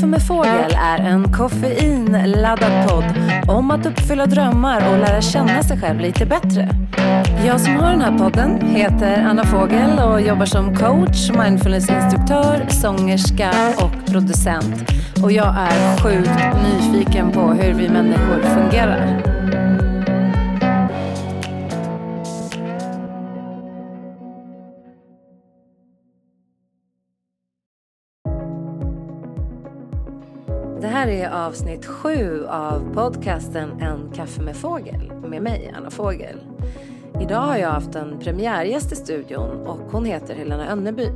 kaffe med fågel är en koffeinladdad podd om att uppfylla drömmar och lära känna sig själv lite bättre. Jag som har den här podden heter Anna Fågel och jobbar som coach, mindfulnessinstruktör, sångerska och producent. Och jag är sjukt nyfiken på hur vi människor fungerar. Är avsnitt sju av podcasten En kaffe med fågel med mig, Anna Fågel. Idag har jag haft en premiärgäst i studion och hon heter Helena Önneby.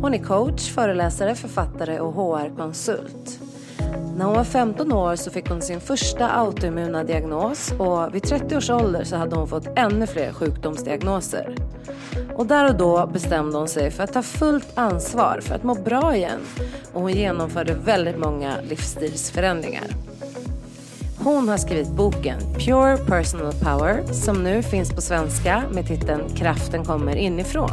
Hon är coach, föreläsare, författare och HR-konsult. När hon var 15 år så fick hon sin första autoimmuna diagnos och vid 30 års ålder så hade hon fått ännu fler sjukdomsdiagnoser. Och där och då bestämde hon sig för att ta fullt ansvar för att må bra igen och hon genomförde väldigt många livsstilsförändringar. Hon har skrivit boken Pure Personal Power som nu finns på svenska med titeln Kraften kommer inifrån.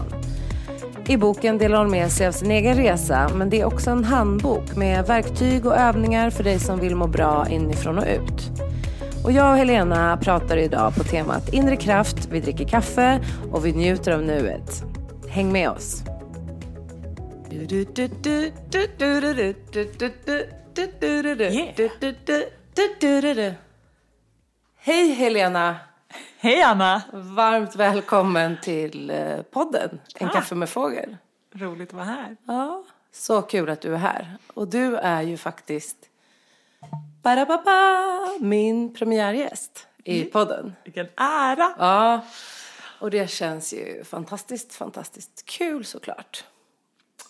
I boken delar hon med sig av sin egen resa men det är också en handbok med verktyg och övningar för dig som vill må bra inifrån och ut. Och jag och Helena pratar idag på temat inre kraft, vi dricker kaffe och vi njuter av nuet. Häng med oss! Hej Helena! Hej Anna! Varmt välkommen till eh, podden En Tack. kaffe med fågel. Roligt att vara här. Ja, så kul att du är här. Och du är ju faktiskt Barababa, min premiärgäst i podden. Vilken ära! Ja, och det känns ju fantastiskt, fantastiskt kul såklart.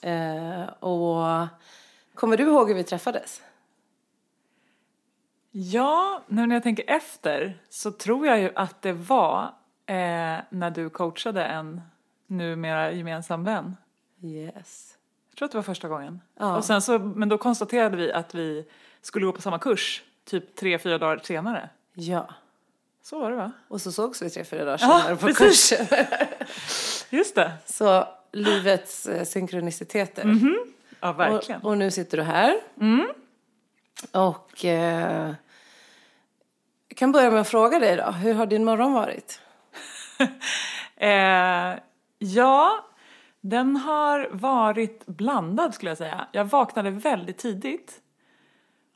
Eh, och kommer du ihåg hur vi träffades? Ja, nu när jag tänker efter så tror jag ju att det var eh, när du coachade en numera gemensam vän. Yes. Jag tror att det var första gången. Ja. Och sen så, men då konstaterade vi att vi skulle gå på samma kurs typ tre, fyra dagar senare. Ja. Så var det va? Och så sågs vi tre, fyra dagar Ja, senare på precis. kursen. Just det. Så livets eh, synkroniciteter. Ja, verkligen. Och, och nu sitter du här. Och eh, jag kan börja med att fråga dig då. Hur har din morgon varit? Eh, ja, den har varit blandad skulle jag säga. Jag vaknade väldigt tidigt.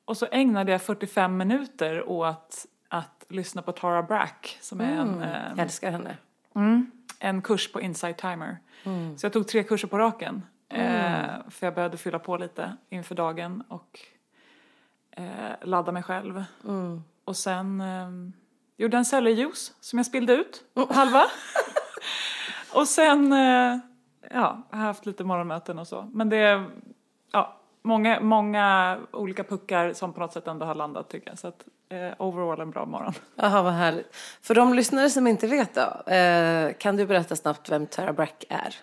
Och så ägnade jag 45 minuter åt att lyssna på Tara Brack som är en, eh, Jag älskar henne. en kurs på Insight Timer. Så jag tog tre kurser på raken. Eh, för jag behövde fylla på lite inför dagen och eh, ladda mig själv. Och sen eh, gjorde en cellerjuice som jag spillde ut, halva. och sen, eh, ja, jag har haft lite morgonmöten och så. Men det ja, många, många olika puckar som på något sätt ändå har landat tycker jag. Så att eh, overall en bra morgon. Jaha, vad härligt. För de lyssnare som inte vet då. Eh, kan du berätta snabbt vem Tara Brack är?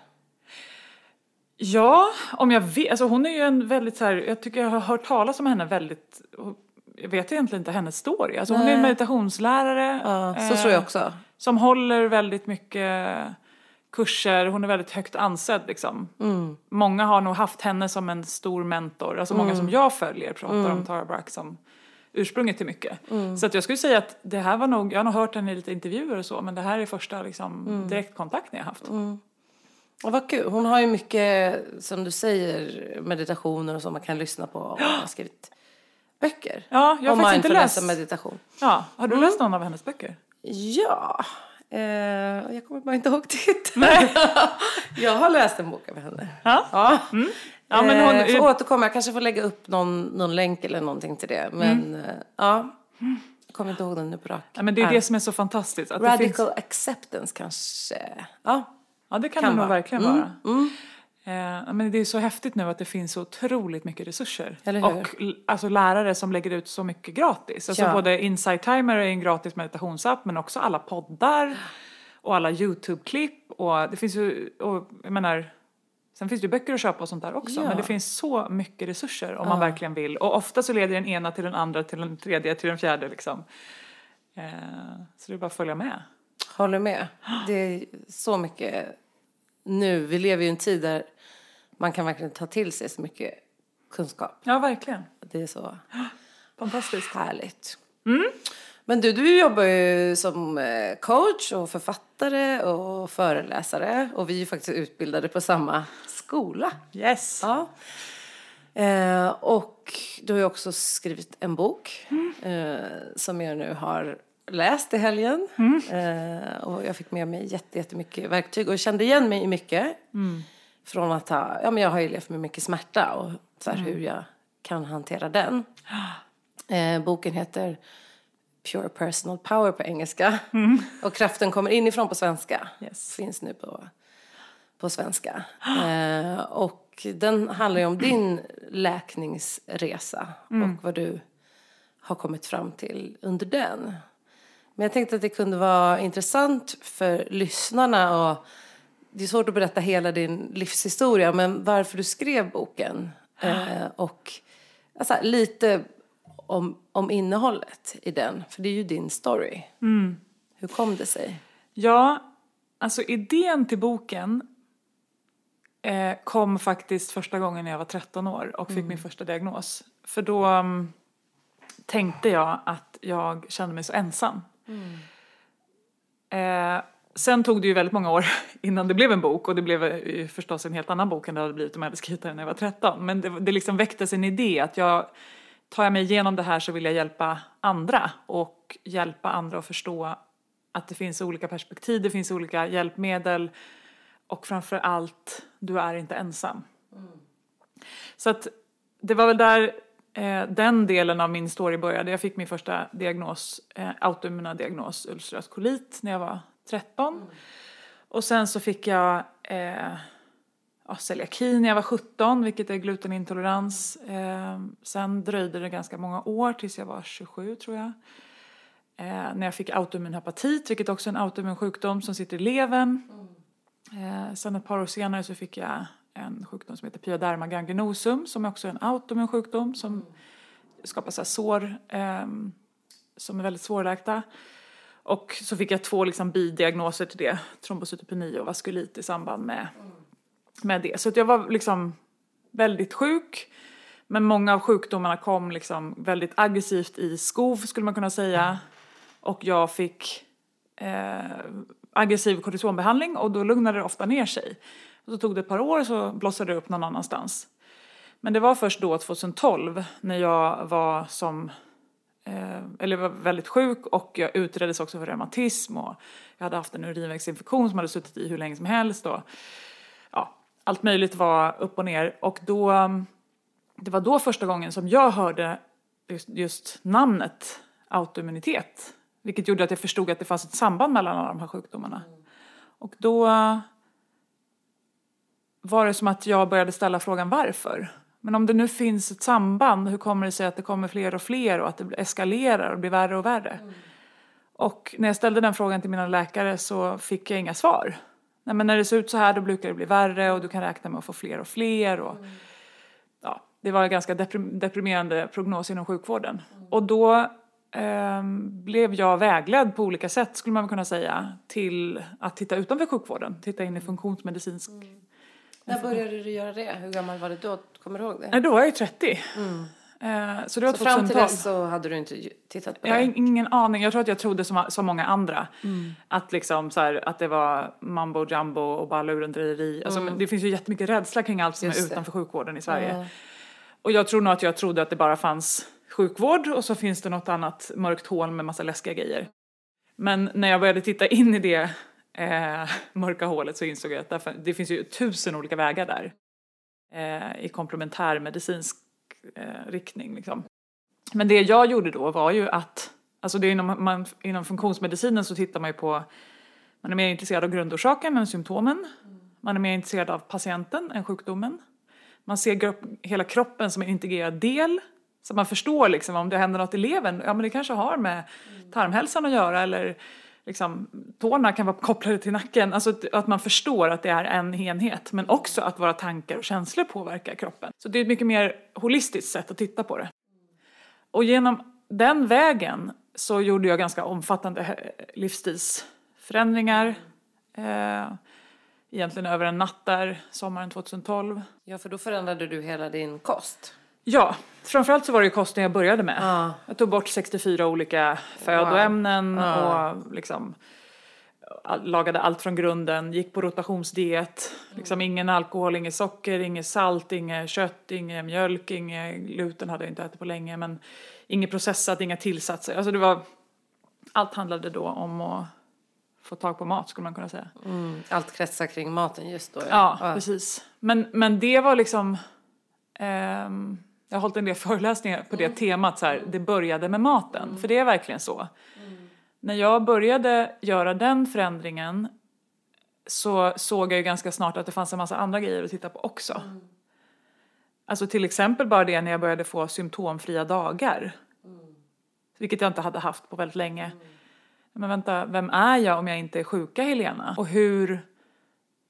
Ja, om jag vet. Alltså hon är ju en väldigt så här, jag tycker jag har hört talas om henne väldigt, jag vet egentligen inte hennes story. Alltså hon är en Nej. meditationslärare. Ja, så eh, tror jag också. Som håller väldigt mycket kurser, hon är väldigt högt ansedd liksom. Mm. Många har nog haft henne som en stor mentor, alltså många Mm. som jag följer pratar om Tara Brach som ursprunget till mycket. Mm. Så att jag skulle säga att det här var nog, jag har nog hört henne i lite intervjuer och så, men det här är första liksom, Mm. direktkontakten jag haft. Och vad kul. Hon har ju mycket, som du säger, meditationer och så man kan lyssna på. Och hon har skrivit böcker. Ja, jag har faktiskt inte läst. meditation. Ja, har Mm. du läst någon av hennes böcker? Ja, eh, jag kommer bara inte ihåg titeln. jag har läst en bok av henne. Ja. Ja, Ja, men hon, eh, får återkomma. Jag kanske får lägga upp någon, någon länk eller någonting till det. Men Mm. eh, ja, jag kommer inte ihåg den nu på rak ja, men det är det som är så fantastiskt. Att det finns, Radical acceptance kanske. Ja, ja, det kan, kan det nog verkligen Mm, vara. Eh, men det är så häftigt nu att det finns så otroligt mycket resurser. Och alltså lärare som lägger ut så mycket gratis. Alltså Ja. både Insight Timer är en gratis meditationsapp men också alla poddar och alla YouTube-klipp och det finns ju, och jag menar, sen finns det ju böcker att köpa och sånt där också. Ja. Men det finns så mycket resurser om man verkligen vill. Och ofta så leder den ena till den andra, till den tredje, till den fjärde liksom. Eh, så det är bara att följa med. håller med. Det är så mycket nu. Vi lever ju i en tid där man kan verkligen ta till sig så mycket kunskap. Ja, verkligen. Det är så Fantastiskt. härligt. Men du, du jobbar ju som eh, coach och författare och föreläsare och vi är ju faktiskt utbildade på samma skola. Yes. Ja. Eh, och du har ju också skrivit en bok eh, som jag nu har läst i helgen. Eh, och jag fick med mig jätte, jättemycket verktyg och kände igen mig i mycket. Från att ha, ja men jag har ju levt med mycket smärta och så här, hur jag kan hantera den. Eh, boken heter Pure Personal Power på engelska. Och Kraften kommer inifrån på svenska. Yes. Finns nu på, på svenska. Eh, och den handlar ju om din läkningsresa och vad du har kommit fram till under den. Men jag tänkte att det kunde vara intressant för lyssnarna och det är svårt att berätta hela din livshistoria men varför du skrev boken eh, och alltså, lite om, om innehållet i den, för det är ju din story. Hur kom det sig? Ja, alltså idén till boken eh, kom faktiskt första gången när jag var 13 år och fick min första diagnos. För då mm, tänkte jag att jag kände mig så ensam. Eh, sen tog det ju väldigt många år innan det blev en bok och det blev eh, förstås en helt annan bok än det hade blivit om jag hade skrivit den när jag var 13. Men det, det liksom väcktes en idé att jag tar jag mig igenom det här så vill jag hjälpa andra och hjälpa andra att förstå att det finns olika perspektiv, det finns olika hjälpmedel och framför allt, du är inte ensam. Så att det var väl där eh, den delen av min story började. Jag fick min första diagnos, eh, autoimmuna diagnos, ulcerös kolit, när jag var 13. Och sen så fick jag eh, ja, celiaki när jag var 17, vilket är glutenintolerans. Eh, sen dröjde det ganska många år tills jag var 27 tror jag. Eh, när jag fick autoimmun hepatit, vilket också är en autoimmun sjukdom som sitter i levern. Eh, sen ett par år senare så fick jag en sjukdom som heter pyoderma gangrenosum som också är en autoimmun sjukdom som skapar så här sår eh, som är väldigt svårläkta. Och så fick jag två liksom bidiagnoser till det, trombocytopeni och vaskulit i samband med, med det. Så att jag var liksom väldigt sjuk. Men många av sjukdomarna kom liksom väldigt aggressivt i skov skulle man kunna säga. Och jag fick eh, aggressiv kortisonbehandling och då lugnade det ofta ner sig. Och så tog det ett par år så blossade det upp någon annanstans. Men det var först då 2012 när jag var som eh, eller var väldigt sjuk och jag utreddes också för reumatism och jag hade haft en urinvägsinfektion som hade suttit i hur länge som helst och ja, allt möjligt var upp och ner och då det var då första gången som jag hörde just, just namnet autoimmunitet vilket gjorde att jag förstod att det fanns ett samband mellan alla de här sjukdomarna. Och då var det som att jag började ställa frågan varför. Men om det nu finns ett samband, hur kommer det sig att det kommer fler och fler och att det eskalerar och blir värre och värre? Och när jag ställde den frågan till mina läkare så fick jag inga svar. Nej, men när det ser ut så här då brukar det bli värre och du kan räkna med att få fler och fler. Och, ja, det var en ganska deprim- deprimerande prognos inom sjukvården. Och då ehm, blev jag vägledd på olika sätt skulle man kunna säga till att titta utanför sjukvården, titta in i funktionsmedicinsk När började du göra det? Hur gammal var du då? Kommer du ihåg det? Nej, då var jag ju 30. Eh, så det var Så fram till 2012. dess så hade du inte tittat på Jag har det? ingen aning. Jag tror att jag trodde som, som många andra. Att, liksom, så här, att det var mambo jumbo och bara lurendrejeri. Alltså, men Det finns ju jättemycket rädsla kring allt som Just är det. utanför sjukvården i Sverige. Ja. Och jag tror nog att jag trodde att det bara fanns sjukvård och så finns det något annat mörkt hål med massa läskiga grejer. Men när jag började titta in i det eh, mörka hålet så insåg jag att därför, det finns ju tusen olika vägar där. Eh, I komplementär medicinsk eh, riktning liksom. Men det jag gjorde då var ju att, alltså det är inom, man, inom funktionsmedicinen så tittar man ju på, man är mer intresserad av grundorsaken än symptomen. Man är mer intresserad av patienten än sjukdomen. Man ser grupp, hela kroppen som en integrerad del. Så man förstår liksom om det händer något i levern, ja men det kanske har med tarmhälsan att göra eller liksom tårna kan vara kopplade till nacken. Alltså att- man förstår att det är en enhet men också att våra tankar och känslor påverkar kroppen. Så det är ett mycket mer holistiskt sätt att titta på det. Och genom den vägen så gjorde jag ganska omfattande eh, livsstilsförändringar. Eh, egentligen över en natt där, sommaren 2012. Ja, för då förändrade du hela din kost. Ja, framförallt så var det ju kosten jag började med. Ja. Jag tog bort 64 olika födoämnen Ja. och liksom lagade allt från grunden, gick på rotationsdiet. Liksom ingen alkohol, inget socker, inget salt, inget kött, inget mjölk, inget gluten hade jag inte ätit på länge men inget processat, inga tillsatser. Alltså det var, allt handlade då om att få tag på mat skulle man kunna säga. Mm. Allt kretsar kring maten just då. Ja, precis. Men, men det var liksom... ehm, jag har hållit en del föreläsningar på det temat, så här, det började med maten. För det är verkligen så. När jag började göra den förändringen så såg jag ju ganska snart att det fanns en massa andra grejer att titta på också. Alltså till exempel bara det när jag började få symptomfria dagar. Vilket jag inte hade haft på väldigt länge. Men vänta, vem är jag om jag inte är sjuka Helena? Och hur,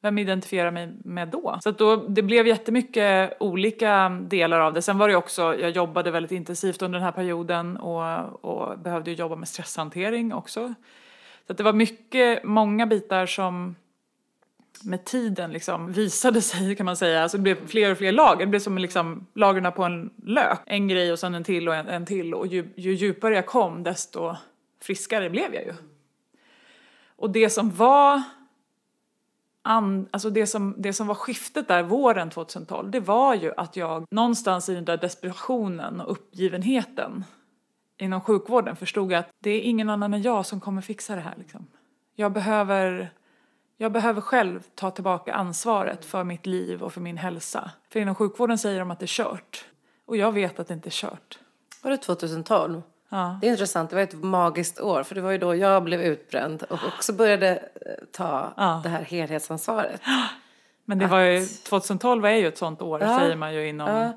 vem identifierar mig med då? Så att då, det blev jättemycket olika delar av det. Sen var det också, jag jobbade väldigt intensivt under den här perioden och, och behövde ju jobba med stresshantering också. Så att det var mycket, många bitar som med tiden liksom visade sig kan man säga. Alltså det blev fler och fler lager. Det blev som liksom lagren på en lök. En grej och sen en till och en, en till. Och ju, ju djupare jag kom desto friskare blev jag ju. Och det som var an, alltså det som, det som var skiftet där våren 2012 det var ju att jag någonstans i den där desperationen och uppgivenheten inom sjukvården förstod att det är ingen annan än jag som kommer fixa det här. Liksom. Jag, behöver, jag behöver själv ta tillbaka ansvaret för mitt liv och för min hälsa. För inom sjukvården säger de att det är kört. Och jag vet att det inte är kört. Var det 2012? Ja. Det är intressant, det var ett magiskt år för det var ju då jag blev utbränd och också började eh, ta Ja. det här helhetsansvaret. Men det var ju, 2012 är ju ett sånt år Ja. säger man ju inom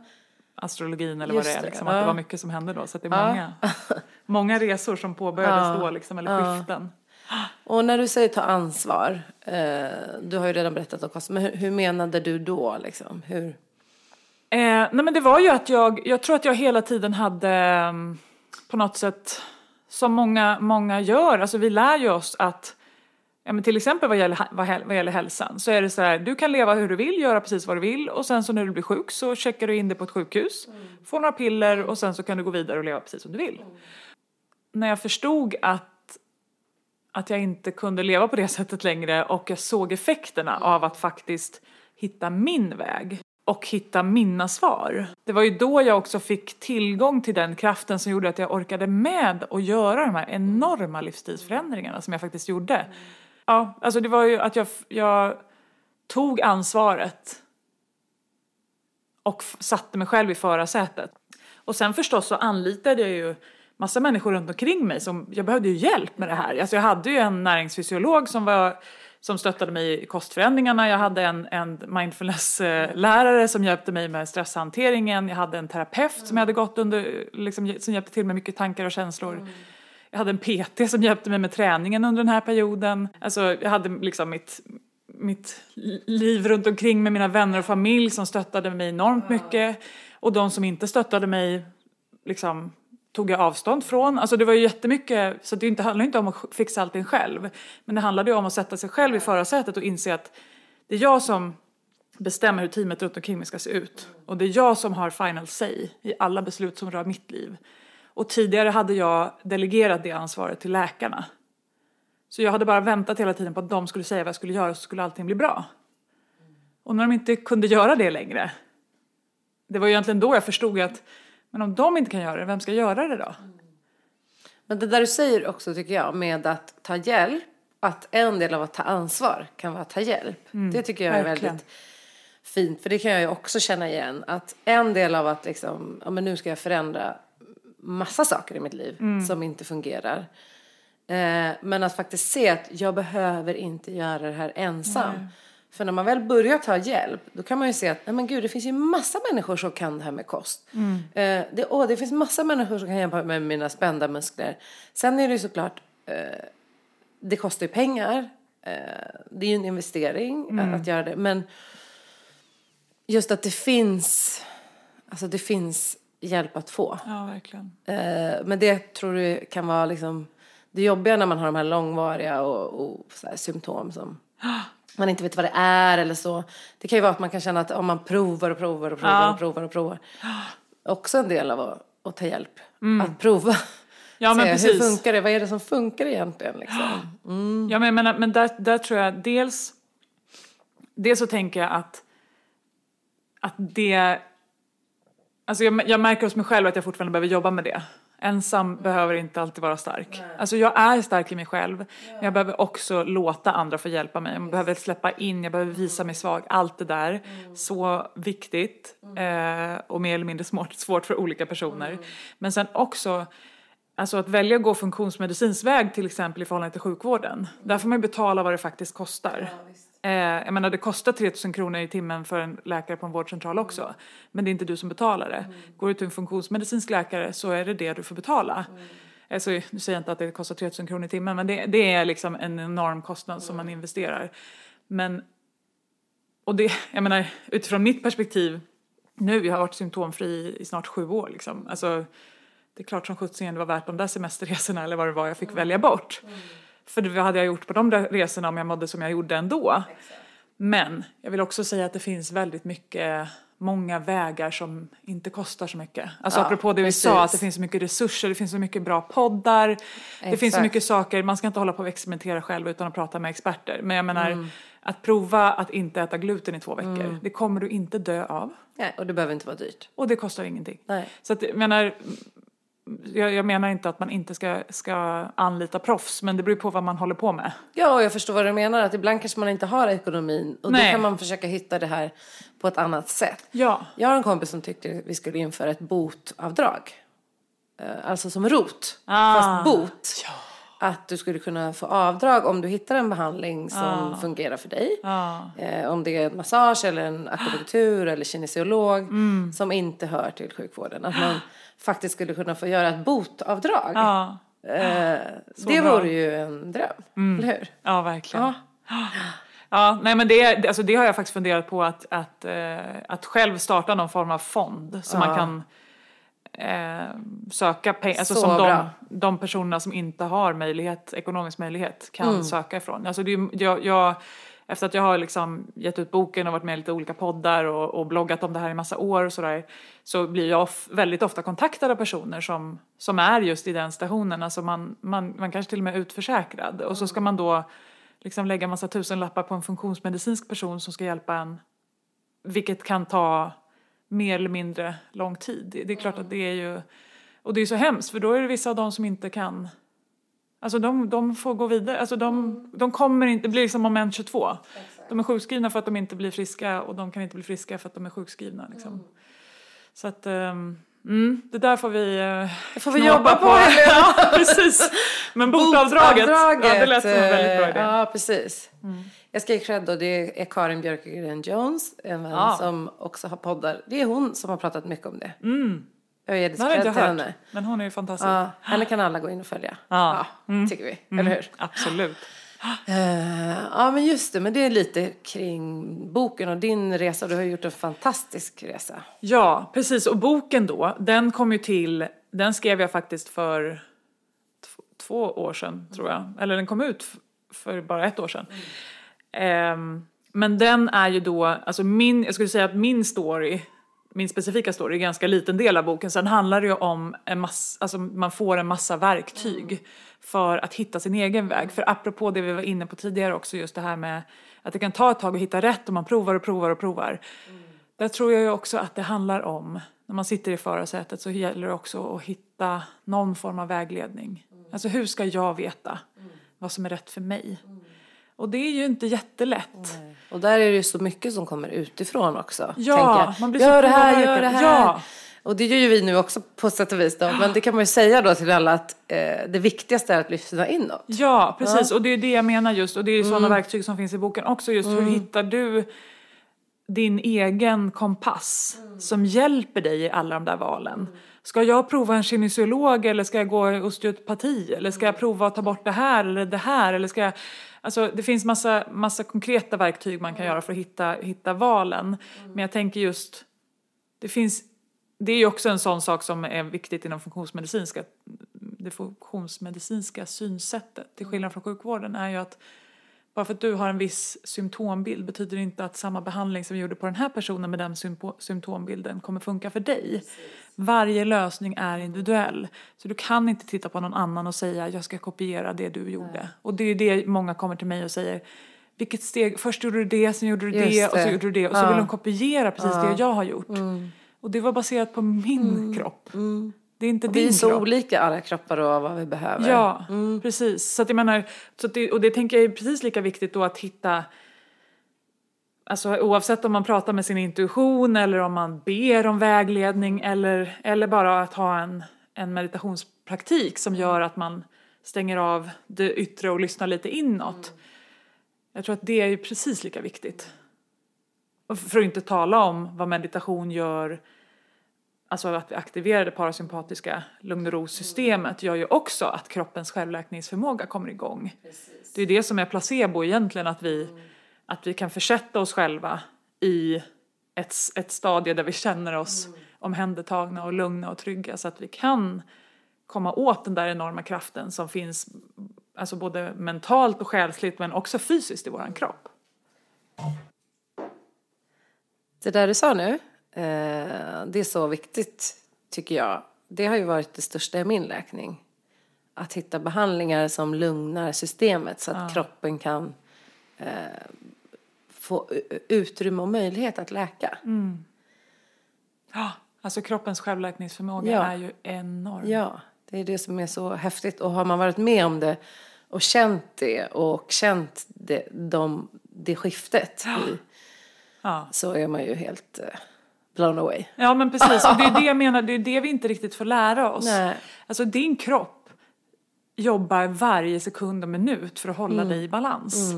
astrologin eller Just vad det är. det, Liksom, ja. Att det var mycket som hände då. Så att det är många, många resor som påbörjades Ja. då liksom, eller skiften. Och när du säger ta ansvar, eh, du har ju redan berättat om kost, men hur, hur menade du då liksom? Hur? Eh, nej men det var ju att jag, jag tror att jag hela tiden hade mm, på något sätt, som många, många gör, alltså vi lär ju oss att Ja, men till exempel vad gäller, vad, gäller hälsan så är det så här, du kan leva hur du vill, göra precis vad du vill och sen så när du blir sjuk så checkar du in dig på ett sjukhus, får några piller och sen så kan du gå vidare och leva precis som du vill. När jag förstod att, att jag inte kunde leva på det sättet längre och jag såg effekterna av att faktiskt hitta min väg och hitta mina svar. Det var ju då jag också fick tillgång till den kraften som gjorde att jag orkade med att göra de här enorma livsstilsförändringarna som jag faktiskt gjorde. Ja, alltså det var ju att jag, jag tog ansvaret och satte mig själv i förarsätet. Och sen förstås så anlitade jag ju massa människor runt omkring mig som, jag behövde ju hjälp med det här. Alltså jag hade ju en näringsfysiolog som var som stöttade mig i kostförändringarna. Jag hade en, en mindfulness-lärare som hjälpte mig med stresshanteringen. Jag hade en terapeut som jag hade gått under, liksom, som hjälpte till med mycket tankar och känslor. Jag hade en PT som hjälpte mig med träningen under den här perioden. Alltså jag hade liksom mitt, mitt liv runt omkring med mina vänner och familj som stöttade mig enormt mycket. Och de som inte stöttade mig liksom tog jag avstånd från. Alltså det var ju jättemycket, så det inte- handlar inte om att fixa allting själv. Men det handlade ju om att sätta sig själv i förarsätet och inse att det är jag som bestämmer hur teamet runt omkring mig ska se ut. Och det är jag som har final say i alla beslut som rör mitt liv. Och tidigare hade jag delegerat det ansvaret till läkarna. Så jag hade bara väntat hela tiden på att de skulle säga vad jag skulle göra så skulle allting bli bra. Och när de inte kunde göra det längre, det var ju egentligen då jag förstod att men om de inte kan göra det, vem ska göra det då? Men det där du säger också tycker jag med att ta hjälp, att en del av att ta ansvar kan vara att ta hjälp. det tycker jag är verkligen. väldigt fint, för det kan jag ju också känna igen. Att en del av att liksom, ja men nu ska jag förändra massa saker i mitt liv som inte fungerar. Eh, men att faktiskt se att jag behöver inte göra det här ensam. För när man väl börjar ta hjälp, då kan man ju se att nej men gud, det finns ju massa människor som kan det här med kost. Eh, det, åh, det finns massa människor som kan hjälpa mig med mina spända muskler. Sen är det ju såklart, eh, det kostar ju pengar. Eh, det är ju en investering att, att göra det. Men just att det finns, alltså det finns hjälp att få. Ja, verkligen. Eh, men det tror du kan vara liksom det jobbiga när man har de här långvariga och, och så här symptom som man inte vet vad det är eller så. Det kan ju vara att man kan känna att om man provar och provar och provar Ja. och provar och provar. också en del av att, att ta hjälp. Att prova. Mm. Ja, men Se, precis. Hur funkar det? Vad är det som funkar egentligen? Liksom? Ja, men, men, men där, där tror jag dels... Dels så tänker jag att, att det... Alltså jag, jag märker hos mig själv att jag fortfarande behöver jobba med det. Ensam behöver inte alltid vara stark. Alltså jag är stark i mig själv. Men jag behöver också låta andra få hjälpa mig. Jag behöver släppa in, jag behöver visa mig svag. Allt det där. Så viktigt. Eh, och mer eller mindre svårt, svårt för olika personer. Men sen också Alltså att välja att gå funktionsmedicinsk väg till exempel i förhållande till sjukvården. Där får man ju betala vad det faktiskt kostar. Eh, jag menar det kostar 3000 kronor i timmen för en läkare på en vårdcentral också. Men det är inte du som betalar det. Går du till en funktionsmedicinsk läkare så är det det du får betala. Alltså, nu säger jag inte att det kostar 3000 kronor i timmen men det, det är liksom en enorm kostnad som man investerar. Men, och det, jag menar utifrån mitt perspektiv nu, jag har varit symptomfri i snart sju år liksom. Alltså, det är klart som sjuttsingen det var värt de där semesterresorna eller vad det var jag fick välja bort. För vad hade jag gjort på de där resorna om jag mådde som jag gjorde ändå? Men jag vill också säga att det finns väldigt mycket, många vägar som inte kostar så mycket. Alltså Ja, apropå det vi precis. sa, att det finns så mycket resurser, det finns så mycket bra poddar, det finns så Exakt. mycket saker, man ska inte hålla på och experimentera själv utan att prata med experter. Men jag menar, Mm. att prova att inte äta gluten i två veckor, det kommer du inte dö av. Nej, och det behöver inte vara dyrt. Och det kostar ingenting. Nej. Så att, jag menar, jag, jag menar inte att man inte ska, ska anlita proffs, men det beror på vad man håller på med. Ja, och jag förstår vad du menar. Att ibland kanske man inte har ekonomin. Och Nej. då kan man försöka hitta det här på ett annat sätt. Ja. Jag har en kompis som tyckte vi skulle införa ett botavdrag. Eh, Alltså som rot, Ah. fast bot. Att du skulle kunna få avdrag om du hittar en behandling som fungerar för dig. Ja. Eh, om det är en massage eller en akupunktur eller kinesiolog Mm. som inte hör till sjukvården. Att man faktiskt skulle kunna få göra ett botavdrag. Ja, Eh, det bra. vore ju en dröm, eller hur? ja verkligen. Ja. Ja, nej men det, alltså det har jag faktiskt funderat på att, att, eh, att själv starta någon form av fond så man kan eh, söka pengar, alltså Så som de, de personerna som inte har möjlighet, ekonomisk möjlighet kan Mm. söka ifrån. Alltså det, jag, jag, efter att jag har liksom gett ut boken och varit med i lite olika poddar och, och bloggat om det här i massa år och sådär så blir jag of, väldigt ofta kontaktad av personer som, som är just i den stationen. Alltså man, man, man kanske till och med är utförsäkrad och så ska man då liksom lägga massa tusenlappar på en funktionsmedicinsk person som ska hjälpa en. Vilket kan ta mer eller mindre lång tid. Det, det är klart att det är ju, och det är så hemskt för då är det vissa av dem som inte kan Alltså de, de får gå vidare, alltså de, de kommer inte, det blir liksom moment 22. De är sjukskrivna för att de inte blir friska och de kan inte bli friska för att de är sjukskrivna. Liksom. Så att, mm, det där får vi uh, Det får vi jobba på, Helena. ja, precis. Men botavdraget, ja, det lät som en väldigt bra idé. Mm. Ja, precis. Jag ska ge cred då, det är Karin Björkegren Jones, en vän Ja. som också har poddar. Det är hon som har pratat mycket om det. Jag ger har jag inte till hört, henne. men hon är ju fantastisk. Ja, henne kan alla gå in och följa. Ja. Mm. tycker vi. Eller hur? Absolut. Eh, ja, men just det. Men det är lite kring boken och din resa. Du har gjort en fantastisk resa. Ja, precis. Och boken då, den kom ju till, den skrev jag faktiskt för två år sedan tror jag. Eller den kom ut för bara ett år sedan. Ehm, men den är ju då, alltså min, jag skulle säga att min story, min specifika story är en ganska liten del av boken. Sen handlar det ju om en massa, alltså man får en massa verktyg för att hitta sin egen väg. För apropå det vi var inne på tidigare också, just det här med att det kan ta ett tag att hitta rätt och man provar och provar och provar. Där tror jag ju också att det handlar om, när man sitter i förarsätet så gäller det också att hitta någon form av vägledning. Alltså hur ska jag veta vad som är rätt för mig? Och det är ju inte jättelätt. Och där är det ju så mycket som kommer utifrån också. Ja, tänker jag. man blir så gör det här, gör det här. Ja. Och det gör ju vi nu också på sätt och vis då. Men det kan man ju säga då till alla att eh, det viktigaste är att lyssna inåt. Ja, precis. Och det är det jag menar just. Och det är ju sådana verktyg som finns i boken också. Just hur hittar du din egen kompass som hjälper dig i alla de där valen. Ska jag prova en kinesiolog eller ska jag gå osteopati eller ska jag prova att ta bort det här eller det här eller ska jag... Alltså det finns massa, massa konkreta verktyg man kan göra för att hitta, hitta valen. Men jag tänker just, det finns, det är ju också en sån sak som är viktigt inom funktionsmedicinska, det funktionsmedicinska synsättet. Till skillnad från sjukvården är ju att bara för att du har en viss symptombild betyder det inte att samma behandling som vi gjorde på den här personen med den symptombilden kommer funka för dig. Varje lösning är individuell. Så du kan inte titta på någon annan och säga jag ska kopiera det du gjorde. Och det är det många kommer till mig och säger vilket steg, först gjorde du det, sen gjorde du Just det och så det. gjorde du det och så Ja. vill de kopiera precis det jag har gjort. Och det var baserat på min kropp. Det är inte Vi är din så kropp. olika alla kroppar och vad vi behöver. Ja, precis. Så att jag menar, så det, och det tänker jag är precis lika viktigt då att hitta Alltså oavsett om man pratar med sin intuition eller om man ber om vägledning eller, eller bara att ha en, en meditationspraktik som gör att man stänger av det yttre och lyssnar lite inåt. Jag tror att det är ju precis lika viktigt. Och för att inte tala om vad meditation gör alltså att vi aktiverar det parasympatiska lugn och ro-systemet gör ju också att kroppens självläkningsförmåga kommer igång. Det är det som är placebo egentligen, att vi, att vi kan försätta oss själva i ett, ett stadie där vi känner oss omhändertagna och lugna och trygga så att vi kan komma åt den där enorma kraften som finns alltså både mentalt och själsligt men också fysiskt i våran kropp. Det där du sa nu, det är så viktigt tycker jag. Det har ju varit det största i min läkning. Att hitta behandlingar som lugnar systemet så att kroppen kan eh, få utrymme och möjlighet att läka. Ja, alltså kroppens självläkningsförmåga Ja. är ju enorm. Ja, det är det som är så häftigt. Och har man varit med om det och känt det och känt det, de, det skiftet i, Ja. så är man ju helt eh, blown away. Ja men precis, och det är det jag menar, det är det vi inte riktigt får lära oss. Nej. Alltså din kropp jobbar varje sekund och minut för att hålla dig i balans.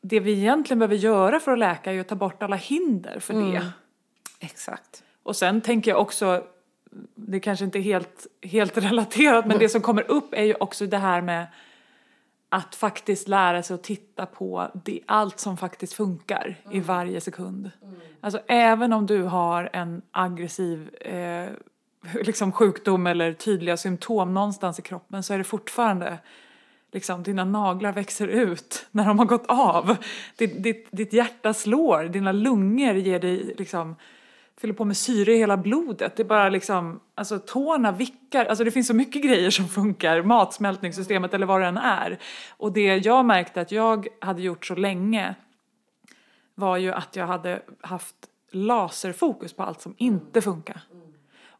Det vi egentligen behöver göra för att läka är att ta bort alla hinder för det. Exakt. Och sen tänker jag också, det kanske inte är helt, helt relaterat, men det som kommer upp är ju också det här med att faktiskt lära sig att titta på det, allt som faktiskt funkar i varje sekund. Alltså även om du har en aggressiv eh, liksom sjukdom eller tydliga symptom någonstans i kroppen så är det fortfarande liksom dina naglar växer ut när de har gått av. Ditt, ditt, ditt hjärta slår, dina lungor ger dig liksom fyller på med syre i hela blodet. Det är bara liksom, alltså tårna vickar, alltså det finns så mycket grejer som funkar, matsmältningssystemet eller vad det än är. Och det jag märkte att jag hade gjort så länge var ju att jag hade haft laserfokus på allt som inte funkar.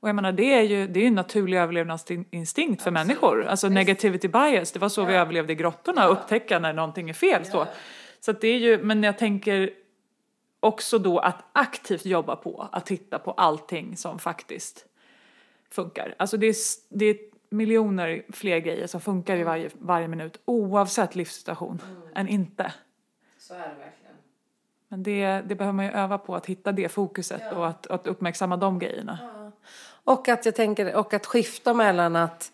Och jag menar det är ju det är en naturlig överlevnadsinstinkt för människor. Alltså negativity bias, det var så vi överlevde i grottorna, upptäcka när någonting är fel. Så, så det är ju, men jag tänker också då att aktivt jobba på att titta på allting som faktiskt funkar. Alltså det är, det är miljoner fler grejer som funkar i varje, varje minut oavsett livssituation än inte. Så är det verkligen. Men det, det behöver man ju öva på att hitta det fokuset och att, att uppmärksamma de grejerna. Och att jag tänker, och att skifta mellan att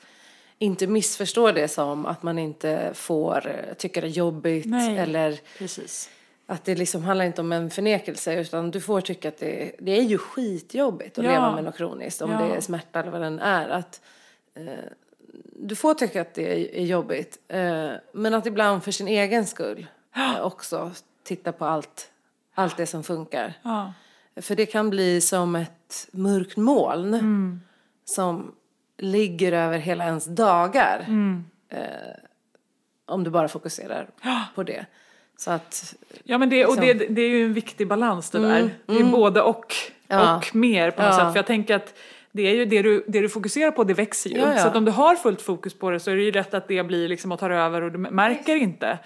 inte missförstå det som att man inte får tycka det är jobbigt Nej. eller Precis. Att det liksom handlar inte om en förnekelse utan du får tycka att det, det är ju skitjobbigt att Ja. leva med något kroniskt om Ja. det är smärta eller vad den är. Att, eh, du får tycka att det är, är jobbigt eh, men att ibland för sin egen skull eh, också titta på allt, allt det som funkar. Ja. För det kan bli som ett mörkt moln Mm. som ligger över hela ens dagar. Mm. Eh, om du bara fokuserar på det. Så att, Ja men det, och det, Liksom. det är ju en viktig balans det där. Det är både och, Ja. och mer på något Ja. sätt. För jag tänker att det är ju det du, det du fokuserar på det växer ju. Ja. Så att om du har fullt fokus på det så är det ju rätt att det blir liksom och tar över och du märker inte.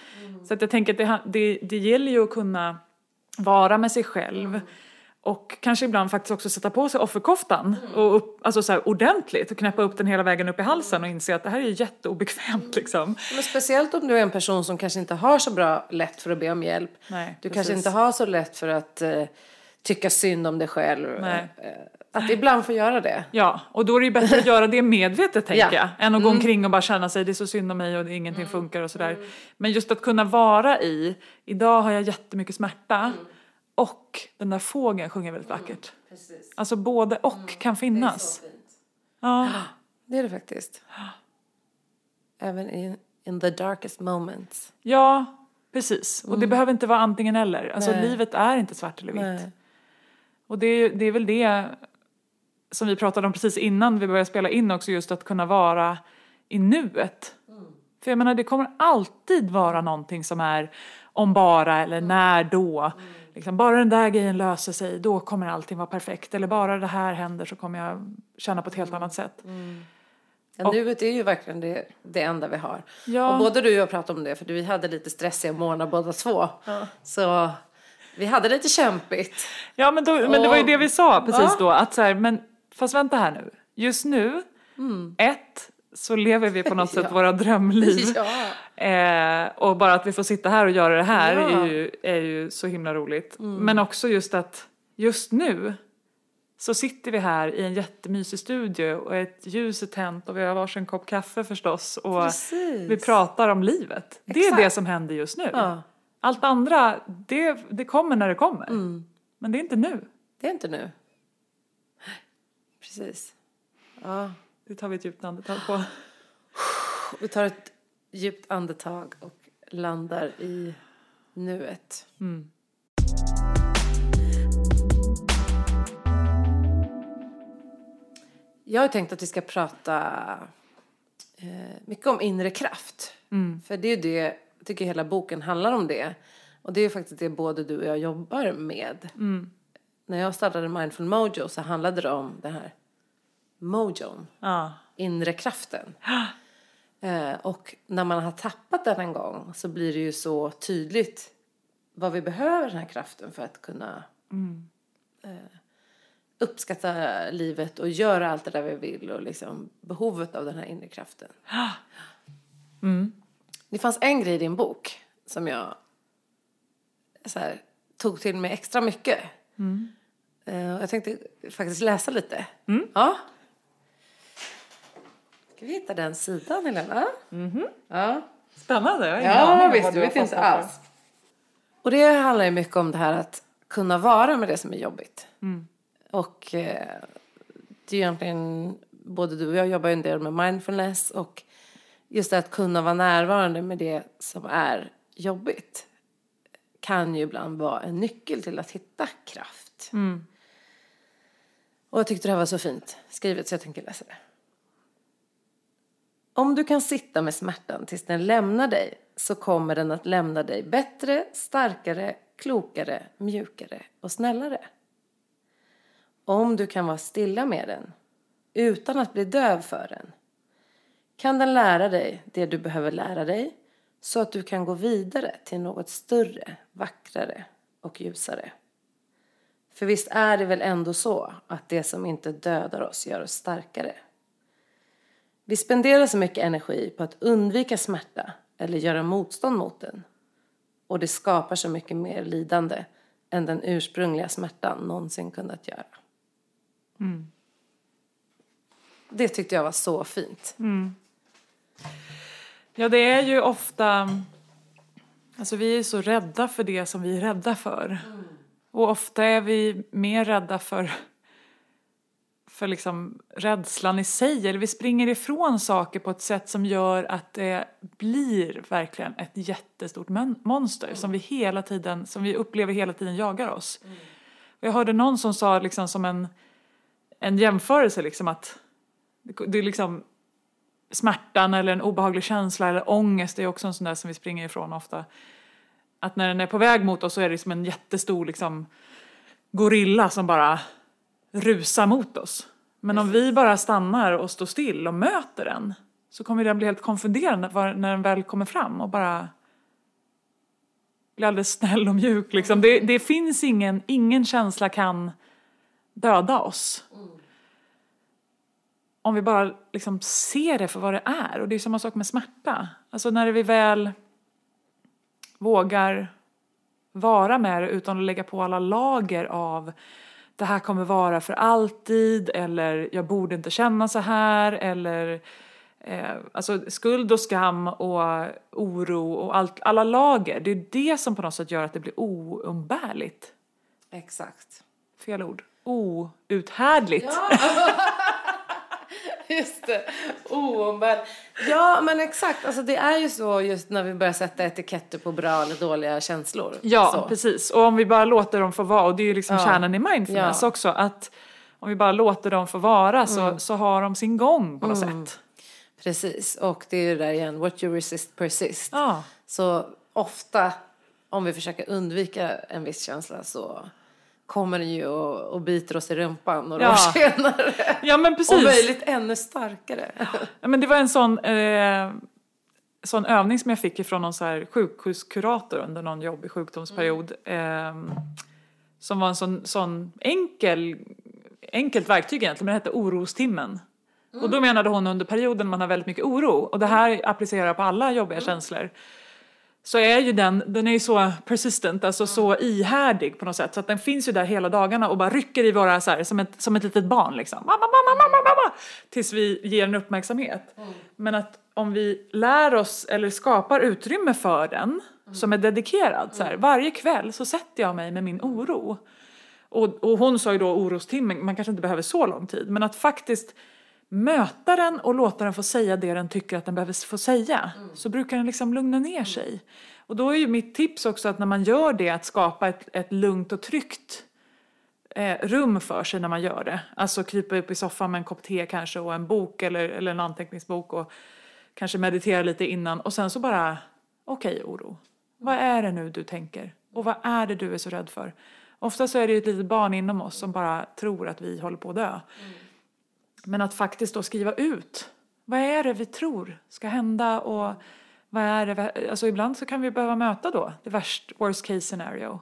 Så att jag tänker att det, det, det gäller ju att kunna vara med sig själv. Och kanske ibland faktiskt också sätta på sig offerkoftan och upp, alltså så här ordentligt och knäppa upp den hela vägen upp i halsen och inse att det här är jätteobekvämt liksom. men speciellt om du är en person som kanske inte har så bra lätt för att be om hjälp. Nej, du precis. kanske inte har så lätt för att eh, tycka synd om dig själv. Nej. Eh, att ibland få göra det. Ja, och då är det ju bättre att göra det medvetet tänker Ja. jag. Än att gå omkring och bara känna sig det är så synd om mig och ingenting funkar och sådär. Men just att kunna vara i, idag har jag jättemycket smärta och den där fågeln sjunger väldigt vackert. Alltså både och kan finnas. Ja, Det är det faktiskt. Även in, in the darkest moments. ja, Precis, och det behöver inte vara antingen eller. Alltså Nej. livet är inte svart eller vitt. Nej. Och det, är- det är väl det som vi pratade om precis innan vi började spela in också, just att kunna vara i nuet. För jag menar, det kommer alltid vara någonting som är om bara eller när då. Liksom, bara den där grejen löser sig, då kommer allting vara perfekt. Eller bara det här händer så kommer jag känna på ett helt annat sätt. Ja, nuet är ju verkligen det, det enda vi har. Ja. Och både du och jag pratade om det för vi hade lite stressiga månader båda två. Så vi hade lite kämpigt. Ja, men, då, men det var ju det vi sa precis Ja. då. Att så här, men fast vänta här nu. Just nu, ett, så lever vi på något sätt Ja. våra drömliv. Ja. Eh, och bara att vi får sitta här och göra det här Ja. är, ju, är ju så himla roligt. Men också just att just nu så sitter vi här i en jättemysig studio och ett ljus är tänt och vi har varsin kopp kaffe förstås och Precis. vi pratar om livet. Det är det som händer just nu. Ja. Allt andra, det, det kommer när det kommer. Men det är inte nu. Det är inte nu. Precis. Ja. Det tar vi ett djupt andetag på. Vi tar ett djupt andetag och landar i nuet. Jag har tänkt att vi ska prata eh, mycket om inre kraft. För det är ju det, jag tycker hela boken handlar om det. Och det är ju faktiskt det både du och jag jobbar med. När jag startade Mindful Mojo så handlade det om den här mojon Ja. inre kraften. Eh, och när man har tappat den en gång så blir det ju så tydligt vad vi behöver den här kraften för att kunna eh, uppskatta livet och göra allt det där vi vill och liksom behovet av den här inre kraften. Det fanns en grej i din bok som jag så här, tog till mig extra mycket. Eh, och jag tänkte faktiskt läsa lite. Ja. Ska vi hitta den sidan, Helena? Ja. Spännande. Jag har ingen aning Ja, om visst. vad Du vet inte alls. Och det handlar ju mycket om det här att kunna vara med det som är jobbigt. Och eh, det är egentligen, både du och jag jobbar ju en del med mindfulness och just det att kunna vara närvarande med det som är jobbigt kan ju ibland vara en nyckel till att hitta kraft. Och jag tyckte det här var så fint skrivet så jag tänker läsa det. Om du kan sitta med smärtan tills den lämnar dig så kommer den att lämna dig bättre, starkare, klokare, mjukare och snällare. Om du kan vara stilla med den utan att bli döv för den kan den lära dig det du behöver lära dig så att du kan gå vidare till något större, vackrare och ljusare. För visst är det väl ändå så att det som inte dödar oss gör oss starkare? Vi spenderar så mycket energi på att undvika smärta eller göra motstånd mot den. Och det skapar så mycket mer lidande än den ursprungliga smärtan någonsin kunnat göra. Det tyckte jag var så fint. Ja, det är ju ofta... Alltså vi är så rädda för det som vi är rädda för. Och ofta är vi mer rädda för, för liksom rädslan i sig. Eller vi springer ifrån saker på ett sätt som gör att det blir verkligen ett jättestort mon- monster som vi hela tiden, som vi upplever hela tiden jagar oss. Och jag hörde någon som sa liksom som en, en jämförelse liksom att det, är liksom smärtan eller en obehaglig känsla eller ångest det är också en sån där som vi springer ifrån ofta. Att när den är på väg mot oss så är det som en jättestor liksom gorilla som bara rusar mot oss. Men om vi bara stannar och står still och möter den så kommer den bli helt konfunderad när- den väl kommer fram och bara blir alldeles snäll och mjuk. Liksom. Det, det finns ingen, ingen känsla kan döda oss om vi bara liksom ser det för vad det är. Och det är samma sak med smärta. Alltså när vi väl vågar vara med det utan att lägga på alla lager av det här kommer vara för alltid eller jag borde inte känna så här eller eh, alltså skuld och skam och oro och allt, alla lager. Det är det som på något sätt gör att det blir oumbärligt. Exakt. Fel ord. Outhärdligt. just det. Oombärd. Ja, men exakt. Alltså, det är ju så just när vi börjar sätta etiketter på bra eller dåliga känslor. Ja, så. precis. Och om vi bara låter dem få vara, och det är ju liksom Ja. kärnan i mindfulness Ja. också, att om vi bara låter dem få vara så, så har de sin gång på något sätt. Precis. Och det är ju där igen, what you resist persist. Ja. Så ofta, om vi försöker undvika en viss känsla så kommer den ju och, och biter oss i rumpan några Ja. år senare. ja, men Och precis. möjligt ännu starkare. Ja, men det var en sån, eh, sån övning som jag fick ifrån någon så här sjukhuskurator under någon jobbig sjukdomsperiod. Eh, som var en sån, sån enkel, enkelt verktyg egentligen, men det hette orostimmen. Och då menade hon under perioden man har väldigt mycket oro, och det här applicerar på alla jobbiga känslor. Så är ju den, den är ju så persistent, alltså så ihärdig på något sätt. Så att den finns ju där hela dagarna och bara rycker i våra, så här, som, ett, som ett litet barn liksom. Mamma, mamma, mamma, mamma! Tills vi ger den uppmärksamhet. Men att om vi lär oss eller skapar utrymme för den som är dedikerad. Så här, varje kväll så sätter jag mig med min oro. Och, och hon sa ju då orostimmen, man kanske inte behöver så lång tid. Men att faktiskt möta den och låta den få säga det den tycker att den behöver få säga. Så brukar den liksom lugna ner sig. Och då är ju mitt tips också att när man gör det att skapa ett, ett lugnt och tryggt eh, rum för sig när man gör det. Alltså krypa upp i soffan med en kopp te kanske och en bok eller, eller en anteckningsbok och kanske meditera lite innan och sen så bara, okej oro, vad är det nu du tänker? Och vad är det du är så rädd för? Ofta så är det ju ett litet barn inom oss som bara tror att vi håller på att dö. Mm. Men att faktiskt då skriva ut, vad är det vi tror ska hända och vad är det, alltså ibland så kan vi behöva möta då det värst, worst case scenario.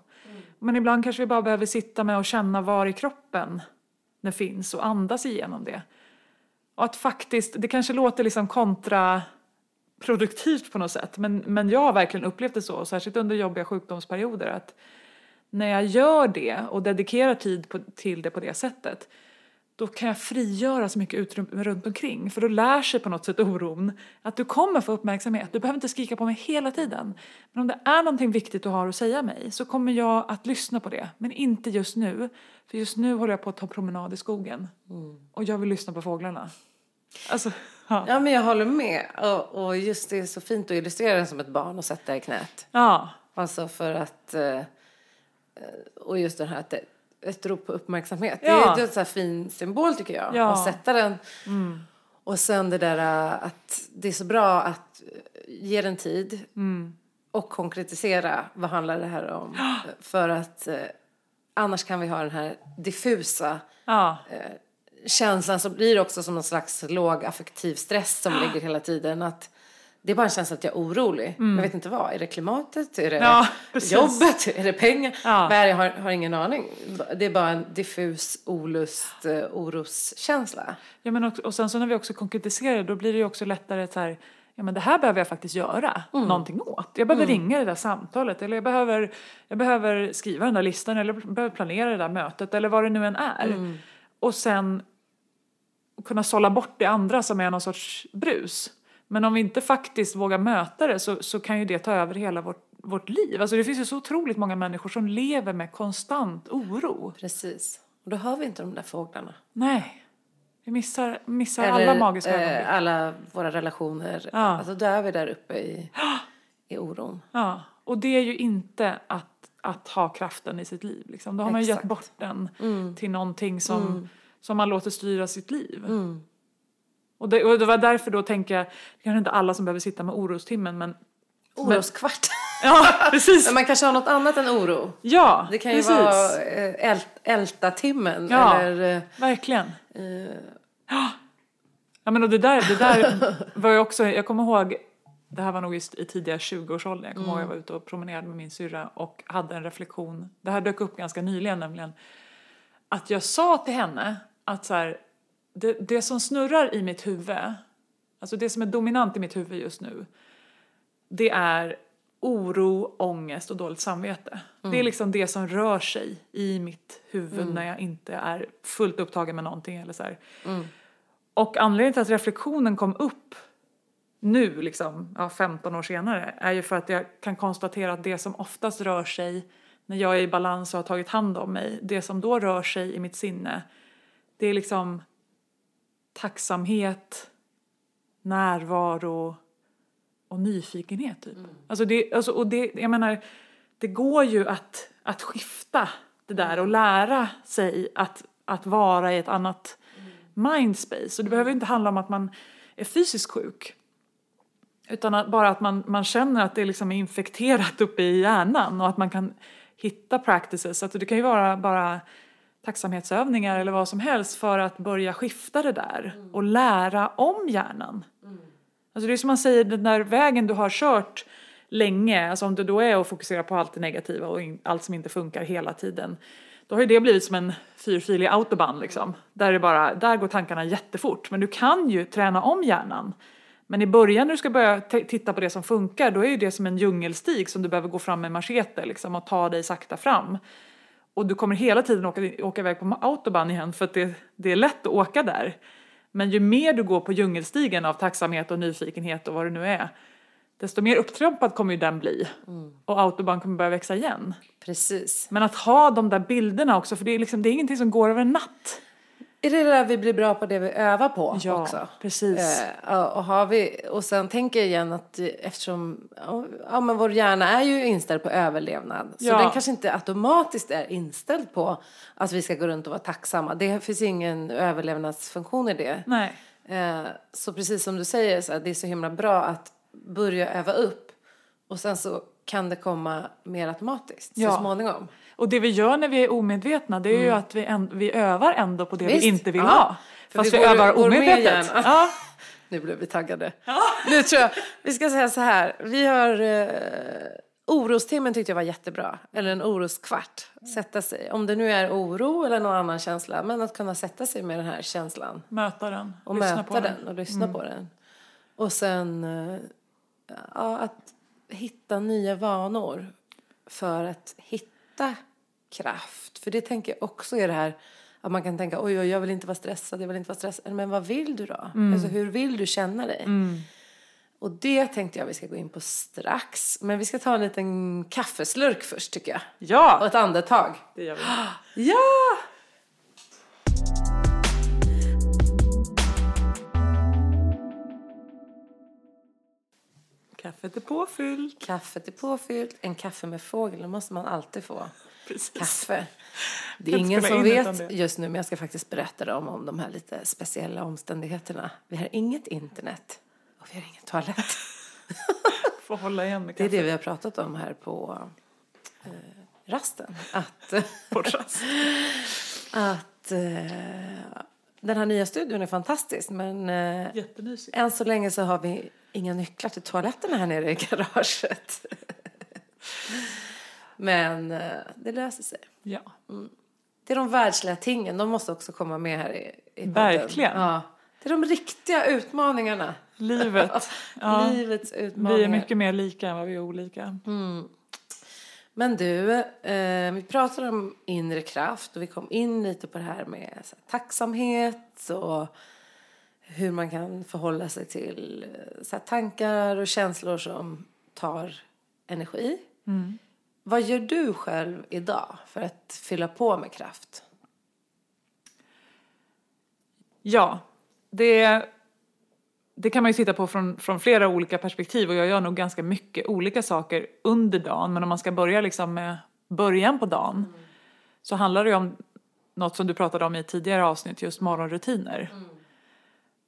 Men ibland kanske vi bara behöver sitta med och känna var i kroppen det finns och andas igenom det. Och att faktiskt, det kanske låter liksom kontraproduktivt på något sätt, men, men jag har verkligen upplevt det så, särskilt under jobbiga sjukdomsperioder, att när jag gör det och dedikerar tid på, till det på det sättet, då kan jag frigöra så mycket utrymme runt omkring. För då lär sig på något sätt oron att du kommer få uppmärksamhet. Du behöver inte skrika på mig hela tiden. Men om det är någonting viktigt du har att säga mig så kommer jag att lyssna på det. Men inte just nu. För just nu håller jag på att ta promenad i skogen. Och jag vill lyssna på fåglarna. Alltså, ja. Ja, men jag håller med. Och, och just det är så fint att illustrera den som ett barn och sätta i knät. ja. Alltså för att... eh, Och just det här att ett rop på uppmärksamhet. Ja. Det är en så fin symbol tycker jag. Ja. Att sätta den. Och sen det där eh, att det är så bra att eh, ge den tid. Och konkretisera vad handlar det här om. För att eh, annars kan vi ha den här diffusa ja. känslan som blir också som någon slags låg affektiv stress som ligger hela tiden. Att det är bara en känsla att jag är orolig. Jag vet inte vad. Är det klimatet? Är det Mm. Ja, jobbet? Är det pengar? Ja. Det? Jag har, har ingen aning. Det är bara en diffus olust, eh, oroskänsla. Ja, men också, och sen så när vi också konkretiserar då blir det ju också lättare att så här, ja men det här behöver jag faktiskt göra någonting åt. Jag behöver ringa det där samtalet eller jag behöver, jag behöver skriva den där listan eller jag behöver planera det där mötet eller vad det nu än är. Och sen kunna sålla bort det andra som är någon sorts brus. Men om vi inte faktiskt vågar möta det så, så kan ju det ta över hela vårt, vårt liv. Alltså det finns ju så otroligt många människor som lever med konstant oro. Precis. Och då hör vi inte de där fåglarna. Nej. Vi missar, missar alla magiska ögonblick. eh, alla våra relationer. Ja. Alltså då är vi där uppe i, i oron. Ja, och det är ju inte att, att ha kraften i sitt liv. Liksom. Då har man ju gett bort den till någonting som, som man låter styra sitt liv. Och, det, och det var därför då tänker jag, det kanske inte alla som behöver sitta med orostimmen men Oroskvart. ja, precis. Men man kanske har något annat än oro. Ja, Det kan ju precis. vara eh, ält, älta-timmen. Ja. Eller, eh, Verkligen. eh, Ja men och det där, det där var ju också, jag kommer ihåg, det här var nog just i tidiga 20-årsåldern, jag kommer ihåg jag var ute och promenerade med min syrra och hade en reflektion, det här dök upp ganska nyligen nämligen, att jag sa till henne att så här, det, det som snurrar i mitt huvud, alltså det som är dominant i mitt huvud just nu, det är oro, ångest och dåligt samvete. Det är liksom det som rör sig i mitt huvud när jag inte är fullt upptagen med någonting eller så här. Och anledningen till att reflektionen kom upp nu, liksom, ja, 15 år senare, är ju för att jag kan konstatera att det som oftast rör sig när jag är i balans och har tagit hand om mig, det som då rör sig i mitt sinne, det är liksom tacksamhet, närvaro och nyfikenhet. Typ. Alltså det, alltså, och det, jag menar, det går ju att, att skifta det där och lära sig att, att vara i ett annat mindspace. Och det behöver inte handla om att man är fysiskt sjuk. Utan att, bara att man, man känner att det liksom är infekterat uppe i hjärnan och att man kan hitta practices. Alltså det kan ju vara bara tacksamhetsövningar eller vad som helst för att börja skifta det där och lära om hjärnan. Alltså det är som man säger, den där vägen du har kört länge, alltså om det då är att fokusera på allt det negativa och allt som inte funkar hela tiden, då har ju det blivit som en fyrfilig autobahn liksom. Där, det bara, där går tankarna jättefort. Men du kan ju träna om hjärnan. Men i början när du ska börja titta på det som funkar, då är ju det som en djungelstig som du behöver gå fram med machete liksom och ta dig sakta fram. Och du kommer hela tiden åka, åka iväg på autobahn igen för att det, det är lätt att åka där. Men ju mer du går på djungelstigen av tacksamhet och nyfikenhet och vad det nu är, desto mer upptrampad kommer ju den bli. Mm. Och autobahn kommer börja växa igen. Precis. Men att ha de där bilderna också, för det är, liksom, det är ingenting som går över en natt. Är det där vi blir bra på det vi övar på ja, också? precis. Eh, och, har vi, och sen tänker jag igen att eftersom ja, men vår hjärna är ju inställd på överlevnad. Så ja. den kanske inte automatiskt är inställd på att vi ska gå runt och vara tacksamma. Det finns ingen överlevnadsfunktion i det. Nej. Eh, så precis som du säger, så här, det är så himla bra att börja öva upp. Och sen så kan det komma mer automatiskt ja. så småningom. Och det vi gör när vi är omedvetna det är mm. ju att vi, en, vi övar ändå på det Visst? vi inte vill ja. ha. Fast vi, vi övar går omedvetet. Ja. Nu blev vi taggade. Ja. Nu tror jag, vi ska säga så här, vi har eh, Orostimmen tyckte jag var jättebra, eller en oroskvart. Sätta sig, om det nu är oro eller någon annan känsla, men att kunna sätta sig med den här känslan. Möta den, och lyssna möta den. den och lyssna mm. på den. Och sen eh, ja, att hitta nya vanor för att hitta kraft. För det tänker jag också är det här att man kan tänka oj, oj jag vill inte vara stressad, jag vill inte vara stressad. Men vad vill du då? Mm. Alltså hur vill du känna dig? Mm. Och det tänkte jag vi ska gå in på strax. Men vi ska ta en liten kaffeslurk först tycker jag. Ja! Och ett andetag. Det gör vi. Ja! Kaffet är påfyllt. Kaffet är påfyllt. En kaffe med fågel, det måste man alltid få. Precis. Kaffe. Det är ingen som vet just nu, men jag ska faktiskt berätta dem om de här lite speciella omständigheterna. Vi har inget internet och vi har ingen toalett. Får hålla igen med kaffe. Det är det vi har pratat om här på eh, rasten. Att, på rast. att eh, den här nya studion är fantastisk men eh, än så länge så har vi inga nycklar till toaletterna här nere i garaget. Men eh, det löser sig. Ja. Mm. Det är de världsliga tingen, de måste också komma med här i, i. Verkligen. Ja. Det är de riktiga utmaningarna. Livet. Ja. Livets utmaningar. Vi är mycket mer lika än vad vi är olika. Mm. Men du, eh, vi pratade om inre kraft och vi kom in lite på det här med här, tacksamhet och hur man kan förhålla sig till eh, så tankar och känslor som tar energi. Mm. Vad gör du själv idag för att fylla på med kraft? Ja, det, det kan man ju titta på från, från flera olika perspektiv och jag gör nog ganska mycket olika saker under dagen. Men om man ska börja liksom med början på dagen mm. så handlar det ju om något som du pratade om i tidigare avsnitt, just morgonrutiner. Mm.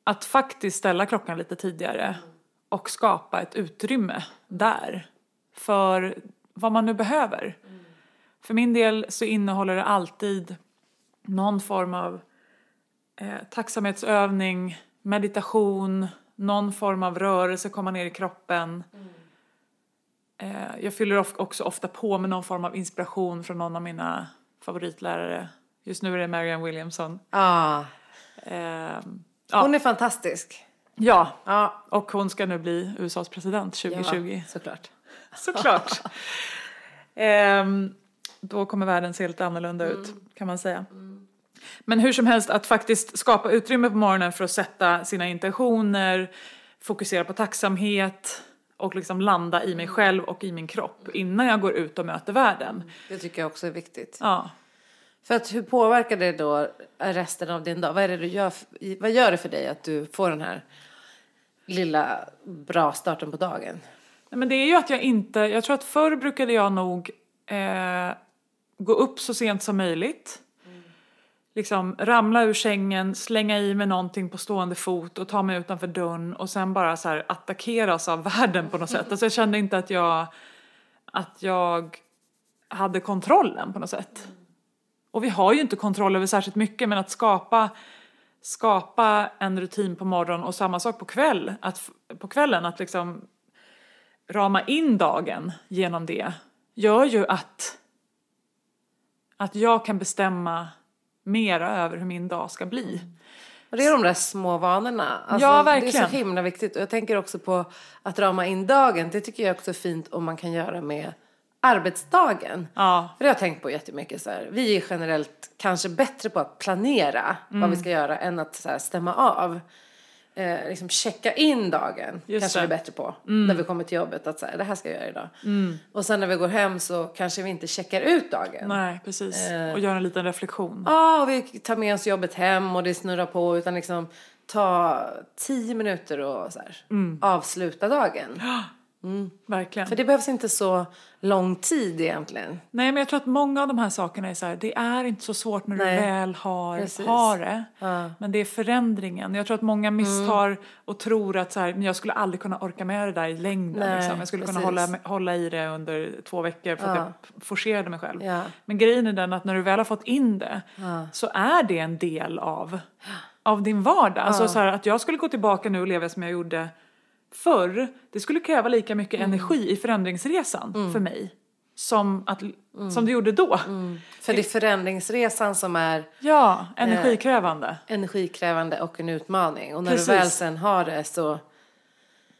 Att faktiskt ställa klockan lite tidigare och skapa ett utrymme där för vad man nu behöver. Mm. För min del så innehåller det alltid någon form av eh, tacksamhetsövning, meditation, någon form av rörelse, komma ner i kroppen. Mm. Eh, jag fyller också ofta på med någon form av inspiration från någon av mina favoritlärare. Just nu är det Marianne Williamson. Ah. Eh, hon är fantastisk. Ja, ja, och hon ska nu bli USAs president 2020. Ja, såklart. Såklart. ehm, då kommer världen se lite annorlunda mm. ut kan man säga. Mm. Men hur som helst att faktiskt skapa utrymme på morgonen för att sätta sina intentioner, fokusera på tacksamhet och liksom landa i mig mm. själv och i min kropp innan jag går ut och möter världen. Det tycker jag också är viktigt. Ja. För att hur påverkar det då resten av din dag? Vad, är det du gör, vad gör det för dig att du får den här lilla bra starten på dagen? Nej, men det är ju att jag inte, jag tror att förr brukade jag nog eh, gå upp så sent som möjligt. Mm. Liksom ramla ur sängen, slänga i mig någonting på stående fot och ta mig utanför dörren och sen bara så här attackeras av världen på något sätt. Alltså jag kände inte att jag, att jag hade kontrollen på något sätt. Och vi har ju inte kontroll över särskilt mycket men att skapa skapa en rutin på morgonen och samma sak på, kväll, att, på kvällen, att liksom rama in dagen genom det gör ju att, att jag kan bestämma mera över hur min dag ska bli. Det är de där små vanorna. Alltså, ja, verkligen. Det är så himla viktigt. Och jag tänker också på att rama in dagen. Det tycker jag också är fint om man kan göra med arbetsdagen. Ja. För det har jag tänkt på jättemycket. Så här. Vi är generellt kanske bättre på att planera mm. vad vi ska göra än att så här, stämma av. Eh, liksom checka in dagen Just kanske det. vi är bättre på. Mm. När vi kommer till jobbet att så här, det här ska jag göra idag. Mm. Och sen när vi går hem så kanske vi inte checkar ut dagen. Nej precis. Eh. Och gör en liten reflektion. Ja, och vi tar med oss jobbet hem och det snurrar på. Utan liksom ta tio minuter och så här, mm. avsluta dagen. Mm. Verkligen. För det behövs inte så lång tid egentligen. Nej men jag tror att många av de här sakerna är så här, det är inte så svårt när Nej. du väl har, har det. Ja. Men det är förändringen. Jag tror att många misstar mm. och tror att så här, men jag skulle aldrig kunna orka med det där i längden. Nej, liksom. Jag skulle precis. kunna hålla, hålla i det under två veckor för ja. att jag forcerade mig själv. Ja. Men grejen är den att när du väl har fått in det så är det en del av, av din vardag. Alltså så här, att jag skulle gå tillbaka nu och leva som jag gjorde förr, det skulle kräva lika mycket Mm. energi i förändringsresan för mig som, att, som det gjorde då. Mm. För det är förändringsresan som är Ja, energikrävande. energikrävande och en utmaning. Och när Precis. du väl sen har det så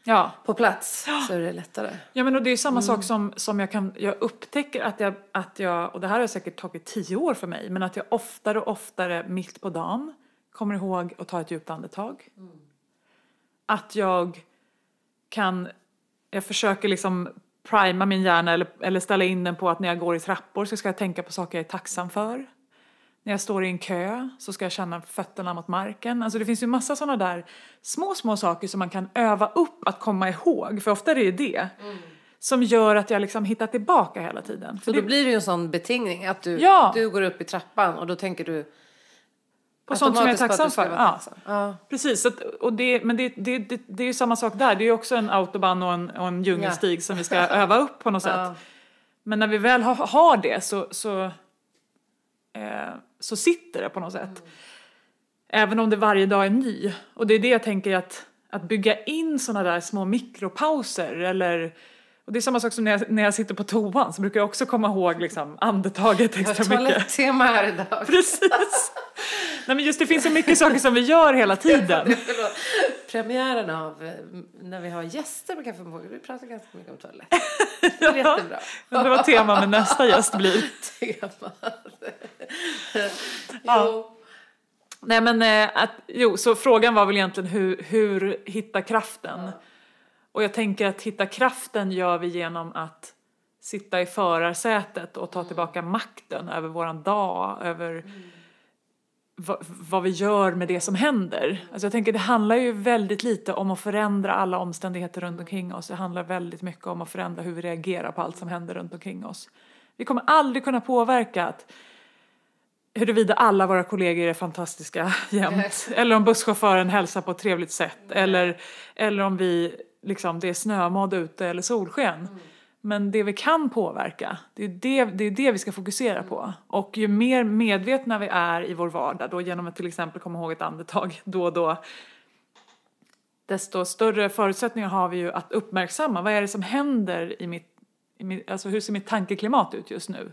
Ja. på plats så är det lättare. Ja men och det är samma Mm. sak som, som jag kan, jag upptäcker att jag, att jag, och det här har säkert tagit tio år för mig, men att jag oftare och oftare mitt på dagen kommer ihåg att ta ett djupt andetag. Mm. Att jag kan, jag försöker liksom prima min hjärna eller, eller ställa in den på att när jag går i trappor så ska jag tänka på saker jag är tacksam för. När jag står i en kö så ska jag känna fötterna mot marken. Alltså det finns ju massa sådana där små, små saker som man kan öva upp att komma ihåg. För ofta är det ju det. Som gör att jag liksom hittar tillbaka hela tiden. För Så det, då blir det ju en sån betingning att du, Ja. du går upp i trappan och då tänker du på sånt som jag är tacksam för. Ja. Ja. Precis, att, och det, men det, det, det, det är ju samma sak där. Det är ju också en autobahn och en, och en djungelstig som vi ska öva upp på något sätt. Ja. Men när vi väl har, har det så, så, eh, så sitter det på något sätt. Även om det varje dag är ny. Och det är det jag tänker att, att bygga in sådana där små mikropauser eller och det är samma sak som när jag, när jag sitter på toan så brukar jag också komma ihåg liksom andetaget extra mycket. toalettema här idag. Precis. Nej men just det finns så mycket saker som vi gör hela tiden. Premiären av eh, när vi har gäster på Kaffe med Fågel, vi pratar ganska mycket om toalett. Det är Ja. jättebra. Men vad tema med nästa gäst blir. Tema. Ja. Nej men eh, att, jo, så frågan var väl egentligen hur, hur hitta kraften? Och jag tänker att hitta kraften gör vi genom att sitta i förarsätet och ta tillbaka makten över våran dag, över vad, vad vi gör med det som händer. Alltså jag tänker det handlar ju väldigt lite om att förändra alla omständigheter runt omkring oss. Det handlar väldigt mycket om att förändra hur vi reagerar på allt som händer runt omkring oss. Vi kommer aldrig kunna påverka att huruvida alla våra kollegor är fantastiska jämt. Eller om busschauffören hälsar på ett trevligt sätt. Eller, eller om vi, liksom, det är snömodd ute eller solsken. Men det vi kan påverka, det är det, det är det vi ska fokusera på. Och ju mer medvetna vi är i vår vardag, då genom att till exempel komma ihåg ett andetag då och då, desto större förutsättningar har vi ju att uppmärksamma vad är det som händer i mitt, i mitt alltså hur ser mitt tankeklimat ut just nu?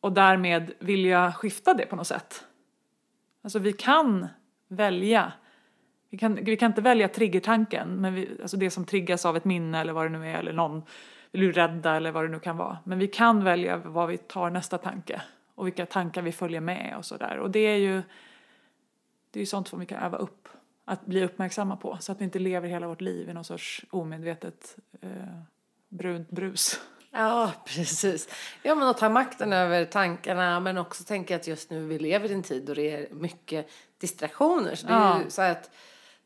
Och därmed vill jag skifta det på något sätt. Alltså vi kan välja. Vi kan, vi kan inte välja triggertanken, men vi, alltså det som triggas av ett minne eller vad det nu är, eller någon vill bli rädda eller vad det nu kan vara. Men vi kan välja vad vi tar nästa tanke och vilka tankar vi följer med och sådär. Och det är ju det är ju sånt som vi kan öva upp, att bli uppmärksamma på så att vi inte lever hela vårt liv i någon sorts omedvetet eh, brunt brus. Ja, precis. Ja, men att ta makten över tankarna men också tänka att just nu vi lever i en tid då det är mycket distraktioner. Så det är Ja. ju så att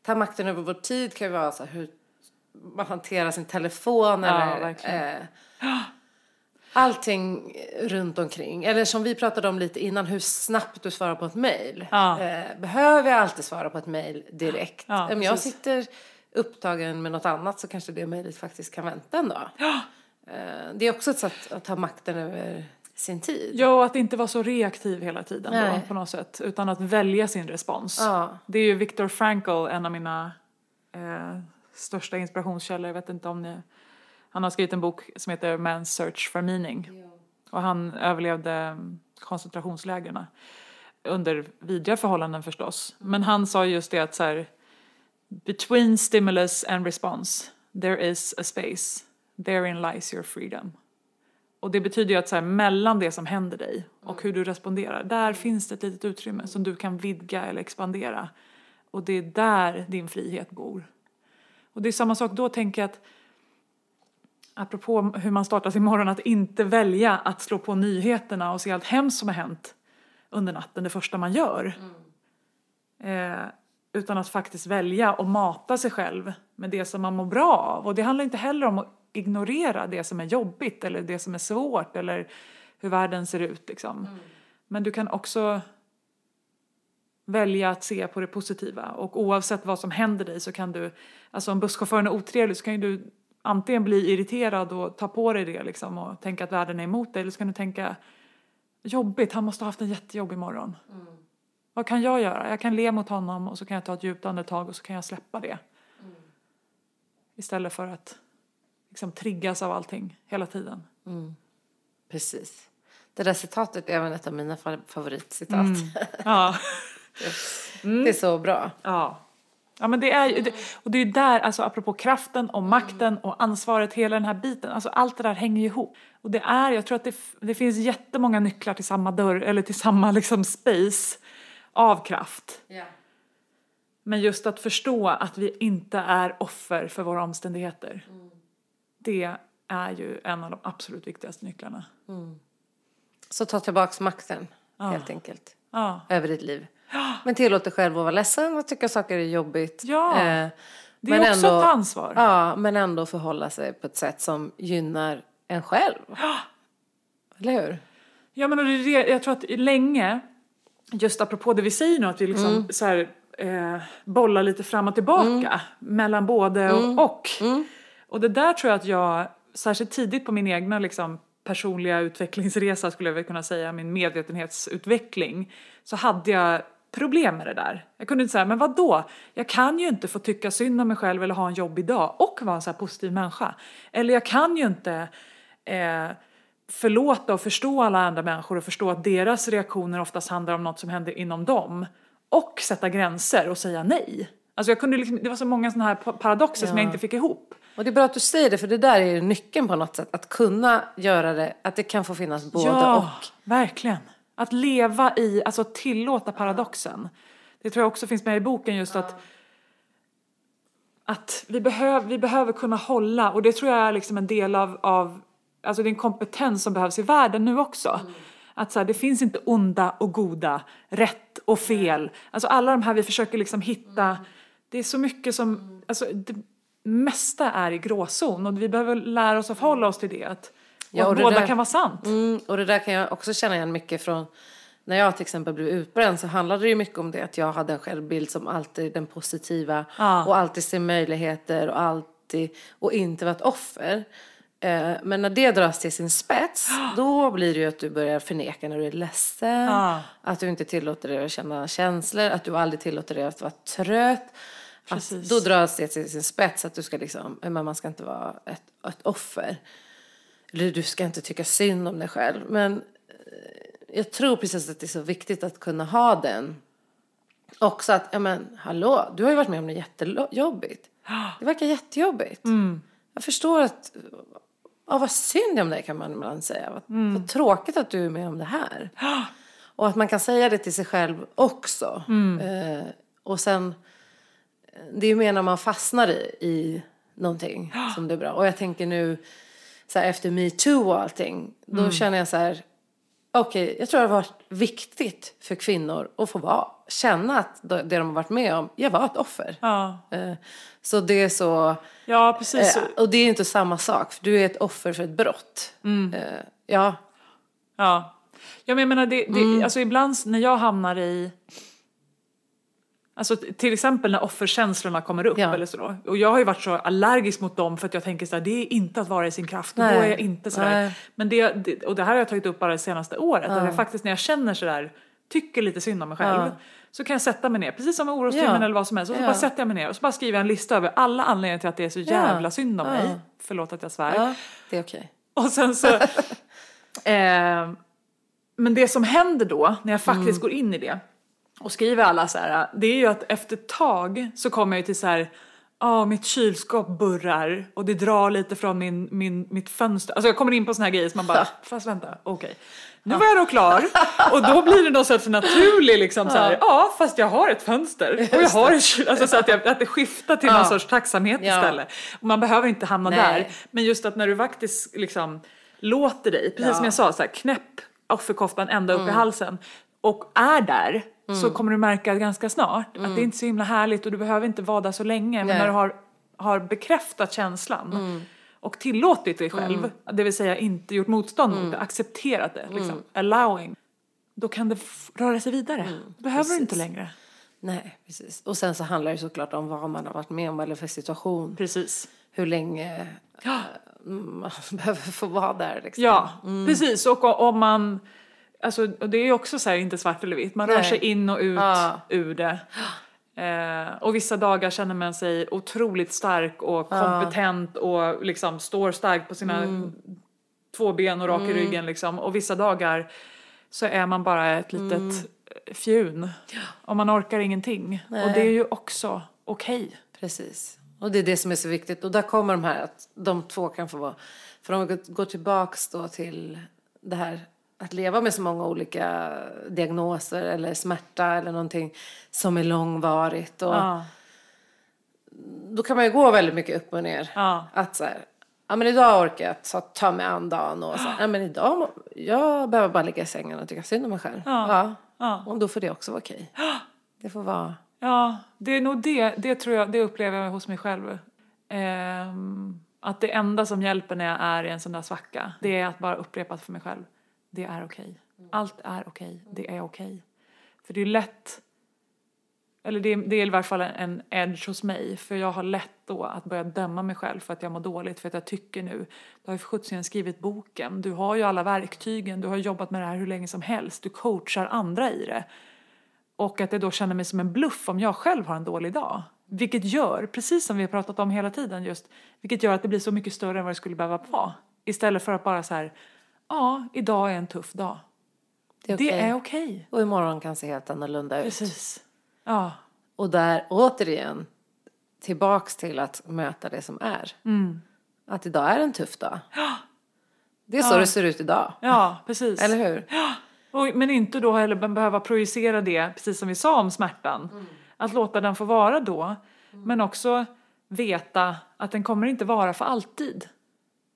ta makten över vår tid kan ju vara så här hur man hanterar sin telefon Ja, eller eh, allting runt omkring. Eller som vi pratade om lite innan, hur snabbt du svarar på ett mejl. Ja. Eh, behöver jag alltid svara på ett mejl direkt? Ja, Om jag precis. sitter upptagen med något annat så kanske det mejlet faktiskt kan vänta en dag. Eh, Det är också ett sätt att ta makten över sin tid. Ja, och att inte vara så reaktiv hela tiden då, på något sätt. Utan att välja sin respons. Ja. Det är ju Viktor Frankl, en av mina eh, största inspirationskällor. Jag vet inte om ni... Han har skrivit en bok som heter Man's Search for Meaning. Och han överlevde mm, koncentrationslägren. Under vidriga förhållanden förstås. Men han sa just det att så här, Between stimulus and response there is a space. Therein lies your freedom. Och det betyder ju att så här, mellan det som händer dig och hur du responderar, där finns det ett litet utrymme som du kan vidga eller expandera. Och det är där din frihet bor. Och det är samma sak då tänker jag att apropå hur man startar sin morgon, att inte välja att slå på nyheterna och se allt hemskt som har hänt under natten det första man gör. Eh, utan att faktiskt välja att mata sig själv med det som man mår bra av. Och det handlar inte heller om att ignorera det som är jobbigt eller det som är svårt eller hur världen ser ut liksom. Men du kan också välja att se på det positiva och oavsett vad som händer dig så kan du, alltså om busschauffören är otrevlig så kan du antingen bli irriterad och ta på dig det liksom och tänka att världen är emot dig eller så kan du tänka jobbigt, han måste ha haft en jättejobbig morgon. Vad kan jag göra? Jag kan le mot honom och så kan jag ta ett djupt andetag och så kan jag släppa det. Istället för att liksom triggas av allting hela tiden. Precis. Det där citatet är även ett av mina fa- favoritcitat. Mm. Ja. Det är så bra. Ja. Ja men det är ju, det, och det är där, alltså apropå kraften och makten och ansvaret, hela den här biten, alltså allt det där hänger ju ihop. Och det är, jag tror att det, det finns jättemånga nycklar till samma dörr, eller till samma liksom space av kraft. Men just att förstå att vi inte är offer för våra omständigheter. Det är ju en av de absolut viktigaste nycklarna. Så ta tillbaks makten, helt enkelt, Ja. över ditt liv. Men tillåt dig själv att vara ledsen och tycka saker är jobbigt. Ja, Eh, Det är också ett ansvar. Ja, men ändå förhålla sig på ett sätt som gynnar en själv. Eller hur? Ja men och det, jag tror att länge, just apropå det vi säger nu, att vi liksom så här, eh, bollar lite fram och tillbaka mellan både och, och. Och det där tror jag att jag, särskilt tidigt på min egna liksom, personliga utvecklingsresa skulle jag väl kunna säga, min medvetenhetsutveckling, så hade jag problem med det där. Jag kunde inte säga, men vad då? Jag kan ju inte få tycka synd om mig själv eller ha en jobbig dag och vara en så här positiv människa. Eller jag kan ju inte eh, förlåta och förstå alla andra människor och förstå att deras reaktioner oftast handlar om något som händer inom dem. Och sätta gränser och säga nej. Alltså jag kunde liksom, det var så många sådana här pa- paradoxer som jag inte fick ihop. Och det är bra att du säger det, för det där är ju nyckeln på något sätt. Att kunna göra det, att det kan få finnas både ja, och. verkligen. Att leva i, alltså tillåta paradoxen. Det tror jag också finns med i boken just att att vi, behöv, vi behöver kunna hålla, och det tror jag är liksom en del av, av alltså det är en kompetens som behövs i världen nu också. Att så här, det finns inte onda och goda, rätt och fel. Alltså alla de här vi försöker liksom hitta, det är så mycket som, alltså det mesta är i gråzon och vi behöver lära oss att förhålla oss till det. Att, Ja, och att det båda där- kan vara sant. Mm, och det där kan jag också känna igen mycket från när jag till exempel blev utbränd så handlade det ju mycket om det att jag hade en självbild som alltid den positiva Ja. och alltid ser möjligheter och alltid och inte vara ett offer. Eh, men när det dras till sin spets då blir det ju att du börjar förneka när du är ledsen, Ja. att du inte tillåter dig att känna känslor, att du aldrig tillåter dig att vara trött. Att Precis. då dras det till sin spets att du ska liksom, man ska inte vara ett, ett offer. Eller du ska inte tycka synd om dig själv. Men eh, jag tror precis att det är så viktigt att kunna ha den. Också att, ja men hallå, du har ju varit med om det jättejobbigt. Det verkar jättejobbigt. Jag förstår att, ja vad synd om dig kan man ibland säga. Vad, vad tråkigt att du är med om det här. Och att man kan säga det till sig själv också. Eh, och sen, det är ju mer när man fastnar i, i någonting som det är bra. Och jag tänker nu, så här, efter metoo och allting, då Mm. känner jag så här, okej, jag tror det har varit viktigt för kvinnor att få vara, känna att det de har varit med om, jag var ett offer. Ja, Eh, Så det är så, ja precis. eh, och det är inte samma sak, för du är ett offer för ett brott. Mm. Eh, Ja, Ja. ja men jag menar, det, det, Mm. alltså ibland när jag hamnar i... Alltså till exempel när offerkänslorna kommer upp Ja. eller så. Och jag har ju varit så allergisk mot dem för att jag tänker så här, det är inte att vara i sin kraft. Och då Nej. är jag inte sådär. Nej. Men det, det, och det här har jag tagit upp bara det senaste året. Att jag faktiskt när jag känner sådär, tycker lite synd om mig själv. Ja. Så kan jag sätta mig ner, precis som med orostimmen Ja. eller vad som helst. Och så Ja. bara sätter jag mig ner och så bara skriver jag en lista över alla anledningar till att det är så jävla synd om Ja. mig. Förlåt att jag svär. ja det är okej. Och sen så... eh, men det som händer då, när jag faktiskt Mm. går in i det och skriver alla så här, det är ju att efter ett tag så kommer jag ju till så här, ja mitt kylskåp burrar och det drar lite från min, min, mitt fönster. Alltså jag kommer in på såna här grejer som man bara, fast vänta, okej. Nu var jag då klar och då blir det någon sorts naturlig liksom så här, ja fast jag har ett fönster och jag har ett kyl, alltså så att, jag, att det skiftar till någon Ja. sorts tacksamhet Ja. istället. Och man behöver inte hamna Nej. där, men just att när du faktiskt liksom låter dig, precis som jag sa, så här, knäpp offerkoftan ända upp Mm. i halsen och är där så kommer du märka ganska snart att det är inte så himla härligt och du behöver inte vara där så länge. Men Nej. när du har, har bekräftat känslan och tillåtit dig själv, det vill säga inte gjort motstånd mot det, accepterat det, liksom, allowing, då kan det röra sig vidare. Då behöver du inte precis. längre. Nej, precis. Och sen så handlar det såklart om vad man har varit med om eller för situation. Precis. Hur länge Ja. man behöver få vara där. Liksom. Ja, precis. Och om man, alltså, och det är ju också så här, inte svart eller vitt, man rör Nej. sig in och ut Ja. ur det. Eh, och vissa dagar känner man sig otroligt stark och kompetent och liksom står stark på sina Mm. två ben och rak i ryggen liksom. Och vissa dagar så är man bara ett litet Mm. fjun. Och man orkar ingenting. Och det är ju också okej. Precis. Och det är det som är så viktigt. Och där kommer de här att de två kan få vara. För om vi går tillbaks då till det här att leva med så många olika diagnoser eller smärta eller någonting som är långvarigt. Och Ja. Då kan man ju gå väldigt mycket upp och ner. Ja. Att så här, ja men idag orkar jag ta, ta mig an dagen och så här, ja men idag, jag behöver bara ligga i sängen och tycka synd om mig själv. Ja. Ja. Och då får det också vara okej. Det får vara, Ja, det är nog det, det tror jag, det upplever jag hos mig själv. Ehm, att det enda som hjälper när jag är i en sån där svacka, det är att bara upprepa för mig själv. Det är okej. Allt är okej. Det är okej. För det är lätt, eller det, det är i varje fall en edge hos mig, för jag har lätt då att börja döma mig själv för att jag mår dåligt, för att jag tycker nu, du har ju för sjuttsingen skrivit boken, du har ju alla verktygen, du har jobbat med det här hur länge som helst, du coachar andra i det. Och att jag då känner mig som en bluff om jag själv har en dålig dag. Vilket gör, precis som vi har pratat om hela tiden just, vilket gör att det blir så mycket större än vad det skulle behöva vara. Istället för att bara så här, ja, idag är en tuff dag. det är okej. är okej. Och imorgon kan se helt annorlunda ut. Precis. Ja. Och där återigen tillbaks till att möta det som är. Mm. Att idag är en tuff dag. Det är så det ser ut idag. Ja, precis. Eller hur? Och, men inte då heller be- behöva projicera det, precis som vi sa om smärtan. Att låta den få vara då, men också veta att den kommer inte vara för alltid.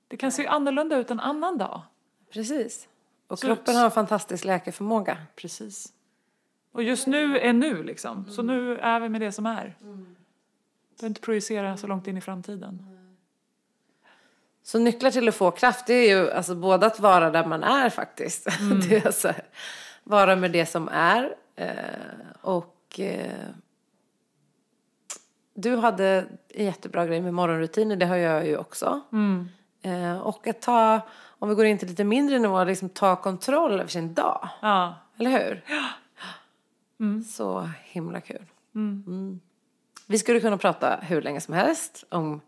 Det kan se annorlunda ut en annan dag. Precis. Och Så- kroppen har en fantastisk läkeförmåga. Precis. Och just nu är nu liksom. Så nu är vi med det som är. Behöver inte projicera så långt in i framtiden. Så nycklar till att få kraft det är ju alltså både att vara där man är faktiskt. det är så här, vara med det som är. Eh, och eh, du hade en jättebra grej med morgonrutiner, det har jag ju också. Eh, och att ta, om vi går in till lite mindre nivå, liksom ta kontroll över sin dag. Ja, Eller hur? Så himla kul. Mm. Vi skulle kunna prata hur länge som helst om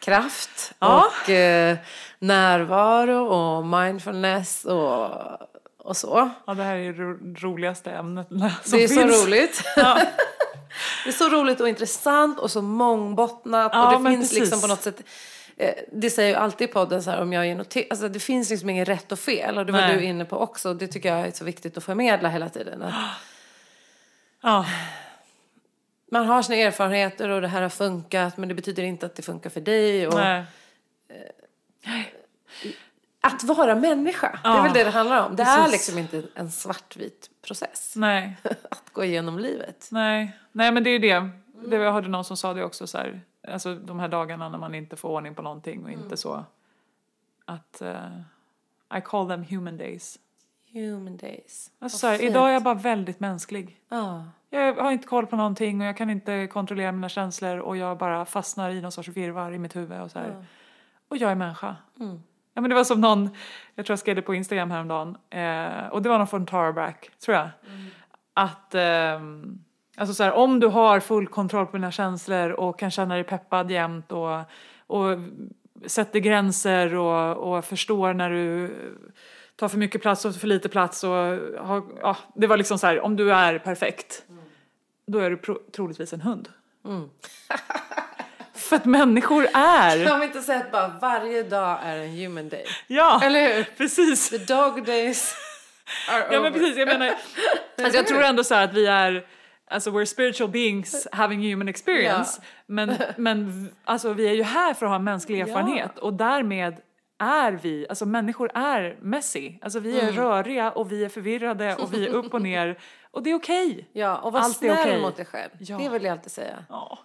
kraft Ja. och eh, närvaro och mindfulness och, och så. ja det här är det ro- roligaste ämnet som Det är finns. så roligt. Ja. Det är så roligt och intressant och så mångbottnat Ja, och det finns precis. liksom på något sätt eh, det säger ju alltid i podden så här om jag ger något alltså det finns liksom ingen rätt och fel och det var Nej. du inne på också det tycker jag är så viktigt att förmedla hela tiden. Att Ja, man har sina erfarenheter och det här har funkat men det betyder inte att det funkar för dig. Och, nej. att vara människa. Det är väl det det handlar om. Det är precis. liksom inte en svartvit process. Nej, Att gå igenom livet. nej, nej men det är ju det. det. Jag hörde någon som sa det också så här, alltså de här dagarna när man inte får ordning på någonting och inte så att eh, I call them human days. Human days. Alltså här, idag är jag bara väldigt mänsklig. Ja. Jag har inte koll på någonting och jag kan inte kontrollera mina känslor och jag bara fastnar i någon sorts virrvar i mitt huvud och så här. Och jag är människa. Mm. Ja men det var som någon, jag tror jag skrev det på Instagram häromdagen, eh, och det var någon från Tara Brach, tror jag. Att, ehm, alltså så här, om du har full kontroll på dina känslor och kan känna dig peppad jämt och, och sätter gränser och, och förstår när du tar för mycket plats och för lite plats och har, ja, det var liksom så här, om du är perfekt, då är du pro- troligtvis en hund. Mm. För att människor är, Har vi inte sett bara varje dag är en human day? ja, Eller hur? precis. The dog days are Ja over. men precis, jag menar, alltså jag tror ändå så här att vi är, alltså we're spiritual beings having human experience. Men, men v- alltså vi är ju här för att ha en mänsklig erfarenhet och därmed är vi, alltså människor är messy. Alltså vi är röriga och vi är förvirrade och vi är upp och ner och det är okej. Ja, och var Allt snäll okej. mot dig själv. Ja. Det vill jag alltid säga. Ja.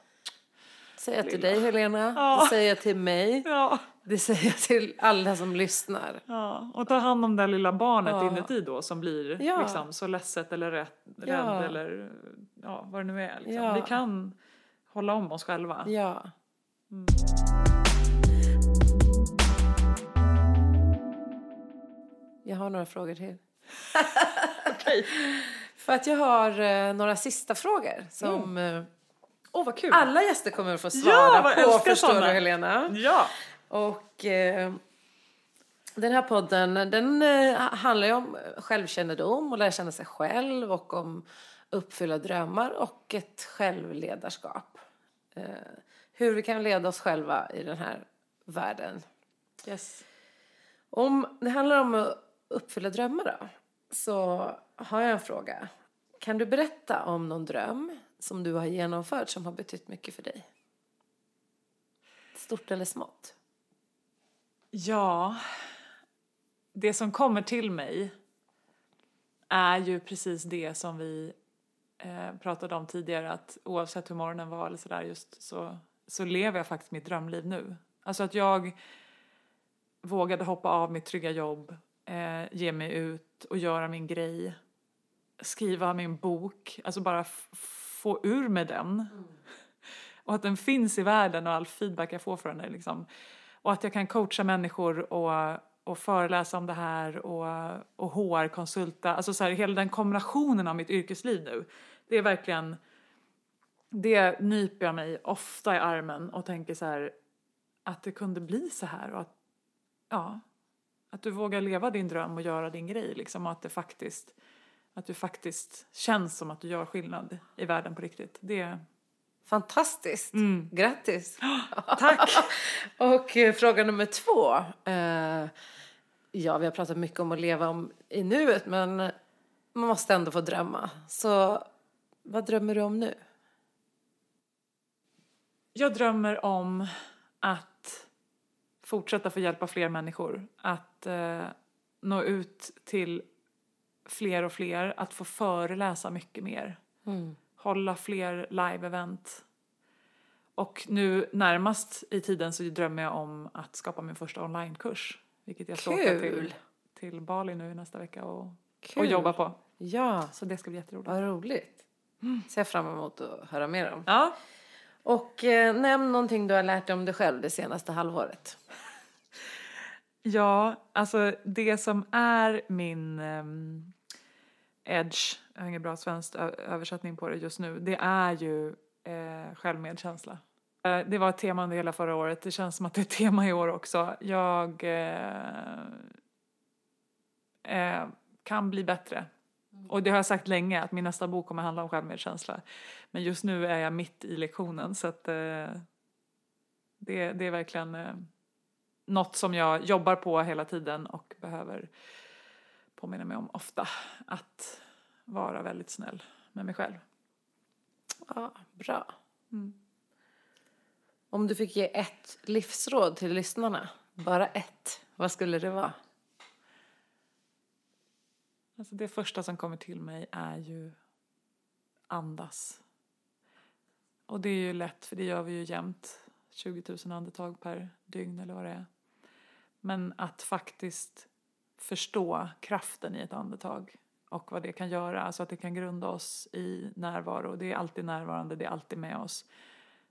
Säger jag till dig Helena, Ja. det säger jag till mig, Ja. Det säger jag till alla som lyssnar. ja, och ta hand om det lilla barnet Ja. inuti då som blir Ja. liksom, så ledset eller rätt, rädd Ja. eller ja, vad det nu är. Liksom. Vi kan hålla om oss själva. Ja. Jag har några frågor till. Okej. För att jag har eh, några sista frågor som eh, Åh vad kul! alla gäster kommer att få svara Ja, på. Förstår såna. du Helena? Ja! Och eh, den här podden den eh, handlar ju om självkännedom och lära känna sig själv och om uppfylla drömmar och ett självledarskap. Eh, hur vi kan leda oss själva i den här världen. Yes. Om det handlar om att uppfylla drömmar då, så har jag en fråga. Kan du berätta om någon dröm som du har genomfört som har betytt mycket för dig? Stort eller smått? Ja, det som kommer till mig är ju precis det som vi eh, pratade om tidigare att oavsett hur morgonen var eller sådär just så, så lever jag faktiskt mitt drömliv nu. Alltså att jag vågade hoppa av mitt trygga jobb, eh, ge mig ut och göra min grej, skriva min bok, alltså bara få ur med den. Och att den finns i världen och all feedback jag får från den. Liksom. Och att jag kan coacha människor och, och föreläsa om det här och, och HR-konsulta. Alltså så här, hela den kombinationen av mitt yrkesliv nu. Det är verkligen, det nyper jag mig ofta i armen och tänker så här att det kunde bli så här och att, ja, att du vågar leva din dröm och göra din grej liksom och att det faktiskt, att du faktiskt känns som att du gör skillnad i världen på riktigt. Det, Fantastiskt! Mm. Grattis! tack! Och eh, fråga nummer två. Eh, ja, vi har pratat mycket om att leva om i nuet, men man måste ändå få drömma. Så vad drömmer du om nu? Jag drömmer om att fortsätta få hjälpa fler människor. Att eh, nå ut till fler och fler. Att få föreläsa mycket mer. Hålla fler live-event. Och nu närmast i tiden så drömmer jag om att skapa min första onlinekurs. Vilket jag ska åka till, till Bali nu nästa vecka och, och jobba på. Ja, Så det ska bli jätteroligt. vad roligt. Ser jag fram emot att höra mer om. Ja, Och eh, nämn någonting du har lärt dig om dig själv det senaste halvåret. Ja, alltså det som är min ehm, edge, jag har ingen bra svensk översättning på det just nu, det är ju eh, självmedkänsla. Eh, det var ett tema under hela förra året, det känns som att det är ett tema i år också. Jag eh, eh, kan bli bättre. Och det har jag sagt länge, att min nästa bok kommer handla om självmedkänsla. Men just nu är jag mitt i lektionen så att eh, det, det är verkligen eh, något som jag jobbar på hela tiden och behöver påminna mig om ofta. Att vara väldigt snäll med mig själv. Ja, bra. Mm. Om du fick ge ett livsråd till lyssnarna, bara ett, Vad skulle det vara? Alltså det första som kommer till mig är ju andas. Och det är ju lätt för det gör vi ju jämt. 20 000 andetag per dygn eller vad det är. Men att faktiskt förstå kraften i ett andetag och vad det kan göra, alltså att det kan grunda oss i närvaro. Det är alltid närvarande, det är alltid med oss.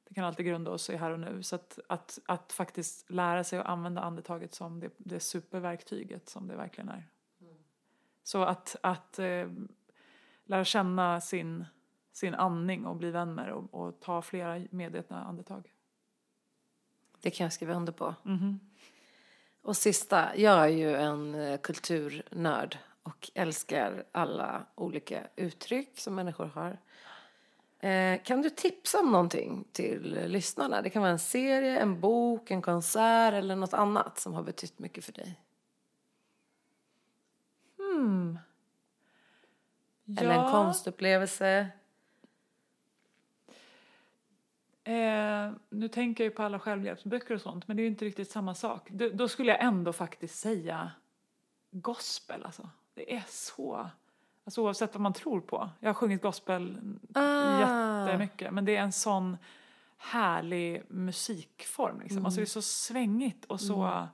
Det kan alltid grunda oss i här och nu. Så att, att, att faktiskt lära sig att använda andetaget som det, det superverktyget som det verkligen är. Så att, att eh, lära känna sin, sin andning och bli vän med det och, och ta flera medvetna andetag. Det kan jag skriva under på. Mhm. Och sista, jag är ju en eh, kulturnörd och älskar alla olika uttryck som människor har. Eh, kan du tipsa om någonting till lyssnarna? Det kan vara en serie, en bok, en konsert eller något annat som har betytt mycket för dig. Hmm. Eller en konstupplevelse. Eh, nu tänker jag ju på alla självhjälpsböcker och sånt, men det är ju inte riktigt samma sak. Då, då skulle jag ändå faktiskt säga gospel, alltså. Det är så... Alltså oavsett vad man tror på. Jag har sjungit gospel Ah. jättemycket, men det är en sån härlig musikform liksom. Alltså det är så svängigt och så...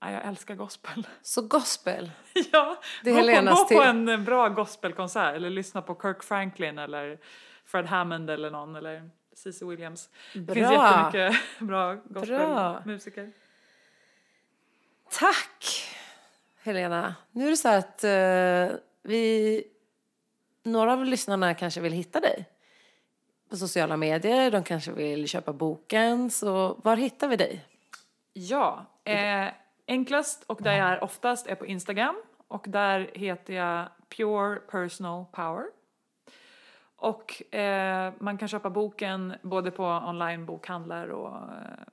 Ja, jag älskar gospel. Så gospel. ja, Det är gå, på, Helenas gå på en bra gospelkonsert eller lyssna på Kirk Franklin eller Fred Hammond eller någon eller Cece Williams. Det Bra. finns jättemycket bra gospelmusiker. Tack, Helena. Nu är det så att eh, vi, några av lyssnarna kanske vill hitta dig på sociala medier. De kanske vill köpa boken. Så var hittar vi dig? Ja, eh, enklast och där jag är oftast är på Instagram och där heter jag Pure Personal Power. Och eh, man kan köpa boken både på online-bokhandlar och, eh,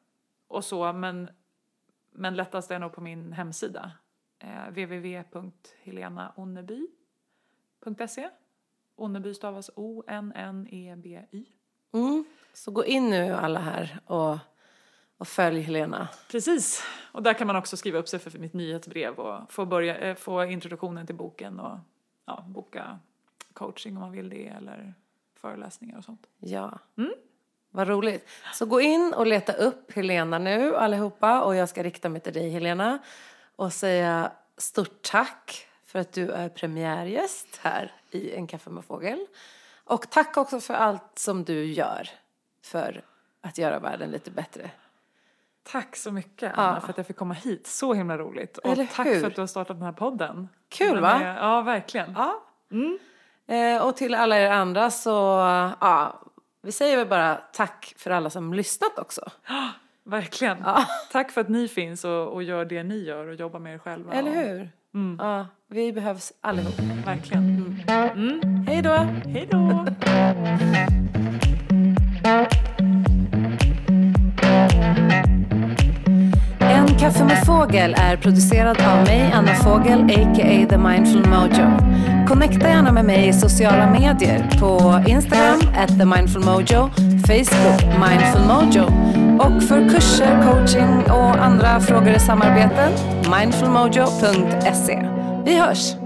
och så men, men lättast är nog på min hemsida eh, www.helenaonneby.se Onneby stavas O-N-N-E-B-Y. Mm. Så gå in nu alla här och, och följ Helena. Precis, och där kan man också skriva upp sig för mitt nyhetsbrev och få, börja, eh, få introduktionen till boken och ja, boka coaching om man vill det eller föreläsningar och sånt. Ja. Vad roligt. Så gå in och leta upp Helena nu allihopa och jag ska rikta mig till dig Helena och säga stort tack för att du är premiärgäst här i En kaffe med fågel. Och tack också för allt som du gör för att göra världen lite bättre. Tack så mycket Anna Ja. för att jag fick komma hit, så himla roligt. Och tack för att du har startat den här podden. Kul, va? är- Ja, verkligen. Ja. Eh, och till alla er andra så, ja, vi säger väl bara tack för alla som lyssnat också. Verkligen. Ja. Tack för att ni finns och, och gör det ni gör och jobbar med er själva. Eller hur? Ja, vi behövs allihop. Verkligen. Hej då! Hej då! En kaffe med fågel är producerad av mig, Anna Fågel, a.k.a. The Mindful Mojo. Connecta gärna med mig i sociala medier på Instagram, at The Mindful Mojo, Facebook, Mindful Mojo och för kurser, coaching och andra frågor i samarbeten, mindfulmojo.se. Vi hörs!